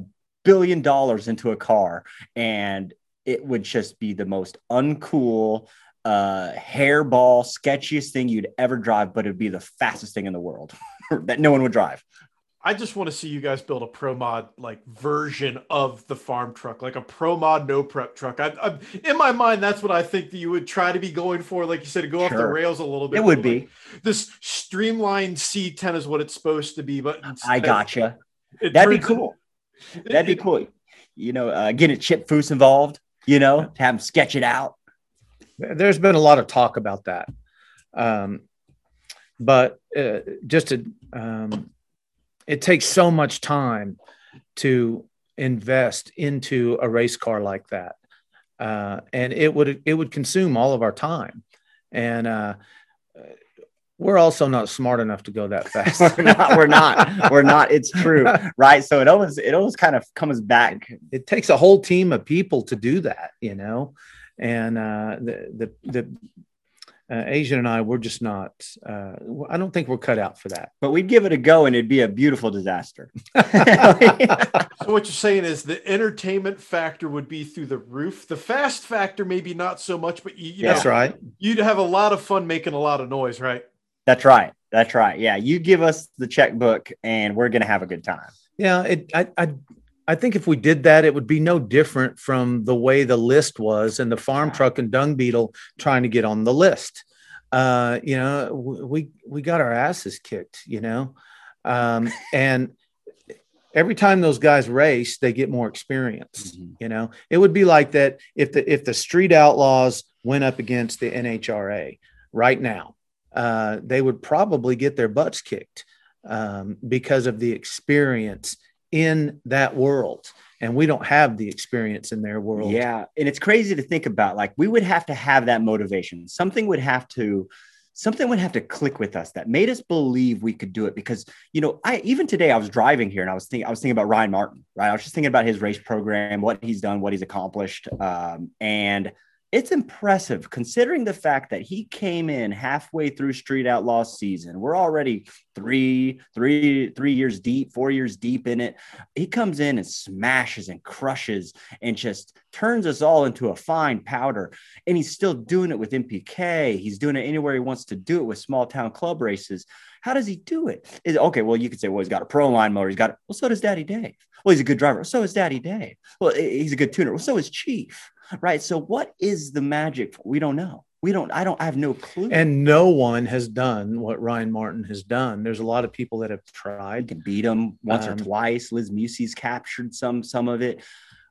billion dollars into a car, and it would just be the most uncool, uh, hairball, sketchiest thing you'd ever drive, but it'd be the fastest thing in the world that no one would drive. I just want to see you guys build a pro mod like version of the farm truck, like a pro mod no prep truck. I, I, in my mind, that's what I think that you would try to be going for. Like you said, to go off the rails a little bit. It would but, be. this streamlined C10 is what it's supposed to be, but I gotcha. That'd be cool. That'd be cool. You know, uh, getting Chip Foose involved. You know, to have him sketch it out. There's been a lot of talk about that. Um, but uh, just to, um, it takes so much time to invest into a race car like that. Uh, and it would it would consume all of our time. And uh, we're also not smart enough to go that fast. we're not. We're not. We're not. It's true, right? So it always it always kind of comes back. it takes a whole team of people to do that, you know. And uh, the the the uh, AZN and I, we're just not. Uh, I don't think we're cut out for that. But we'd give it a go, and it'd be a beautiful disaster. So what you're saying is the entertainment factor would be through the roof. The fast factor maybe not so much, but you, you That's know, right. you'd have a lot of fun making a lot of noise, right? That's right. That's right. Yeah, you give us the checkbook, and we're gonna have a good time. Yeah, it. I, I I think if we did that, it would be no different from the way the list was and the farm truck and dung beetle trying to get on the list. Uh, you know, we we got our asses kicked. You know, um, and every time those guys race, they get more experience. Mhm. You know, it would be like that if the if the street outlaws went up against the NHRA right now, uh, they would probably get their butts kicked um, because of the experience in that world, and we don't have the experience in their world. Yeah, and it's crazy to think about. Like we would have to have that motivation. Something would have to something would have to click with us that made us believe we could do it because you know i even today i was driving here and i was thinking i was thinking about ryan martin right i was just thinking about his race program what he's done what he's accomplished um, and it's impressive considering the fact that he came in halfway through street outlaw season. We're already three three three years deep four years deep in it. He comes in and smashes and crushes and just turns us all into a fine powder. And he's still doing it with NPK he's doing it anywhere he wants to do it with small town club races. How does he do it? Is okay well you could say well he's got a pro line motor he's got well so does daddy dave. Well he's a good driver. So is daddy dave. Well he's a good tuner. Well so is chief right so what is the magic we don't know we don't i don't i have no clue And no one has done what Ryan Martin has done. There's a lot of people that have tried. can beat him once or Um, twice. Liz Musi's captured some some of it.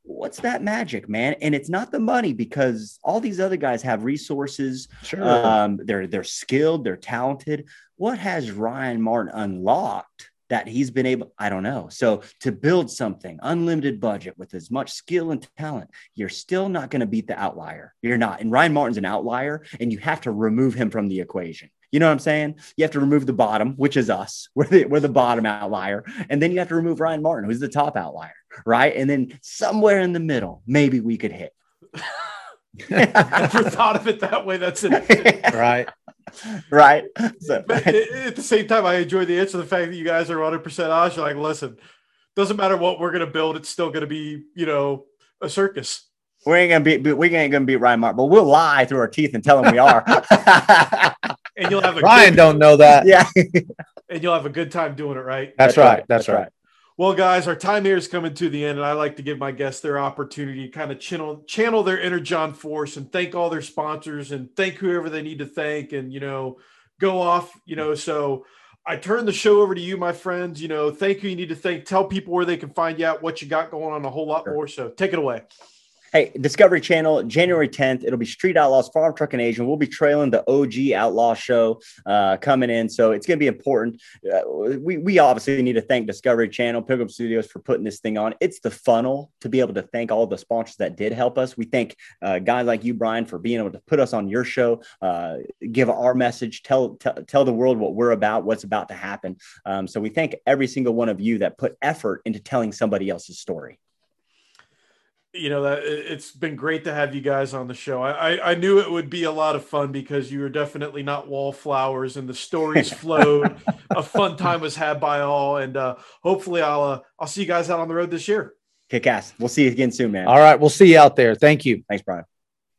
What's that magic, man? And it's not the money because all these other guys have resources. Sure. Um, they're they're skilled, they're talented. What has Ryan Martin unlocked that he's been able? I don't know. So to build something, unlimited budget with as much skill and talent, you're still not going to beat the outlier. You're not. And Ryan Martin's an outlier, and you have to remove him from the equation. You know what I'm saying? You have to remove the bottom, which is us. We're the, we're the bottom outlier. And then you have to remove Ryan Martin, who's the top outlier, right? And then somewhere in the middle, maybe we could hit. I never thought of it that way. That's it. right. right. So, But at the same time, I enjoy the answer. The fact that you guys are 100 percent honest. You're like, listen, doesn't matter what we're gonna build. It's still gonna be, you know, a circus. we ain't gonna be we ain't gonna beat Ryan Mark, but we'll lie through our teeth and tell him we are. And you'll have a Ryan good, don't know that. yeah, and you'll have a good time doing it, right? That's, right. That's, right. Well, guys, our time here is coming to the end, and I like to give my guests their opportunity to kind of channel channel their inner John Force and thank all their sponsors and thank whoever they need to thank, and you know, go off. You know, so I turn the show over to you, my friends. You know, thank you. You need to thank. Tell people where they can find you out, what you got going on, a whole lot Sure. more. So take it away. Hey, Discovery Channel, January 10th. It'll be Street Outlaws, Farmtruck and AZN. We'll be trailing the OG Outlaw show uh, coming in. So it's going to be important. Uh, we, we obviously need to thank Discovery Channel, Pilgrim Studios for putting this thing on. It's the funnel to be able to thank all the sponsors that did help us. We thank uh, guys like you, Brian, for being able to put us on your show, uh, give our message, tell, tell, tell the world what we're about, what's about to happen. Um, so we thank every single one of you that put effort into telling somebody else's story. You know that it- it's been great to have you guys on the show. I, I I knew it would be a lot of fun because you were definitely not wallflowers and the stories flowed. a fun time was had by all, and uh, hopefully I'll uh, I'll see you guys out on the road this year. Kick ass. We'll see you again soon, man. All right. We'll see you out there. Thank you. Thanks, Brian.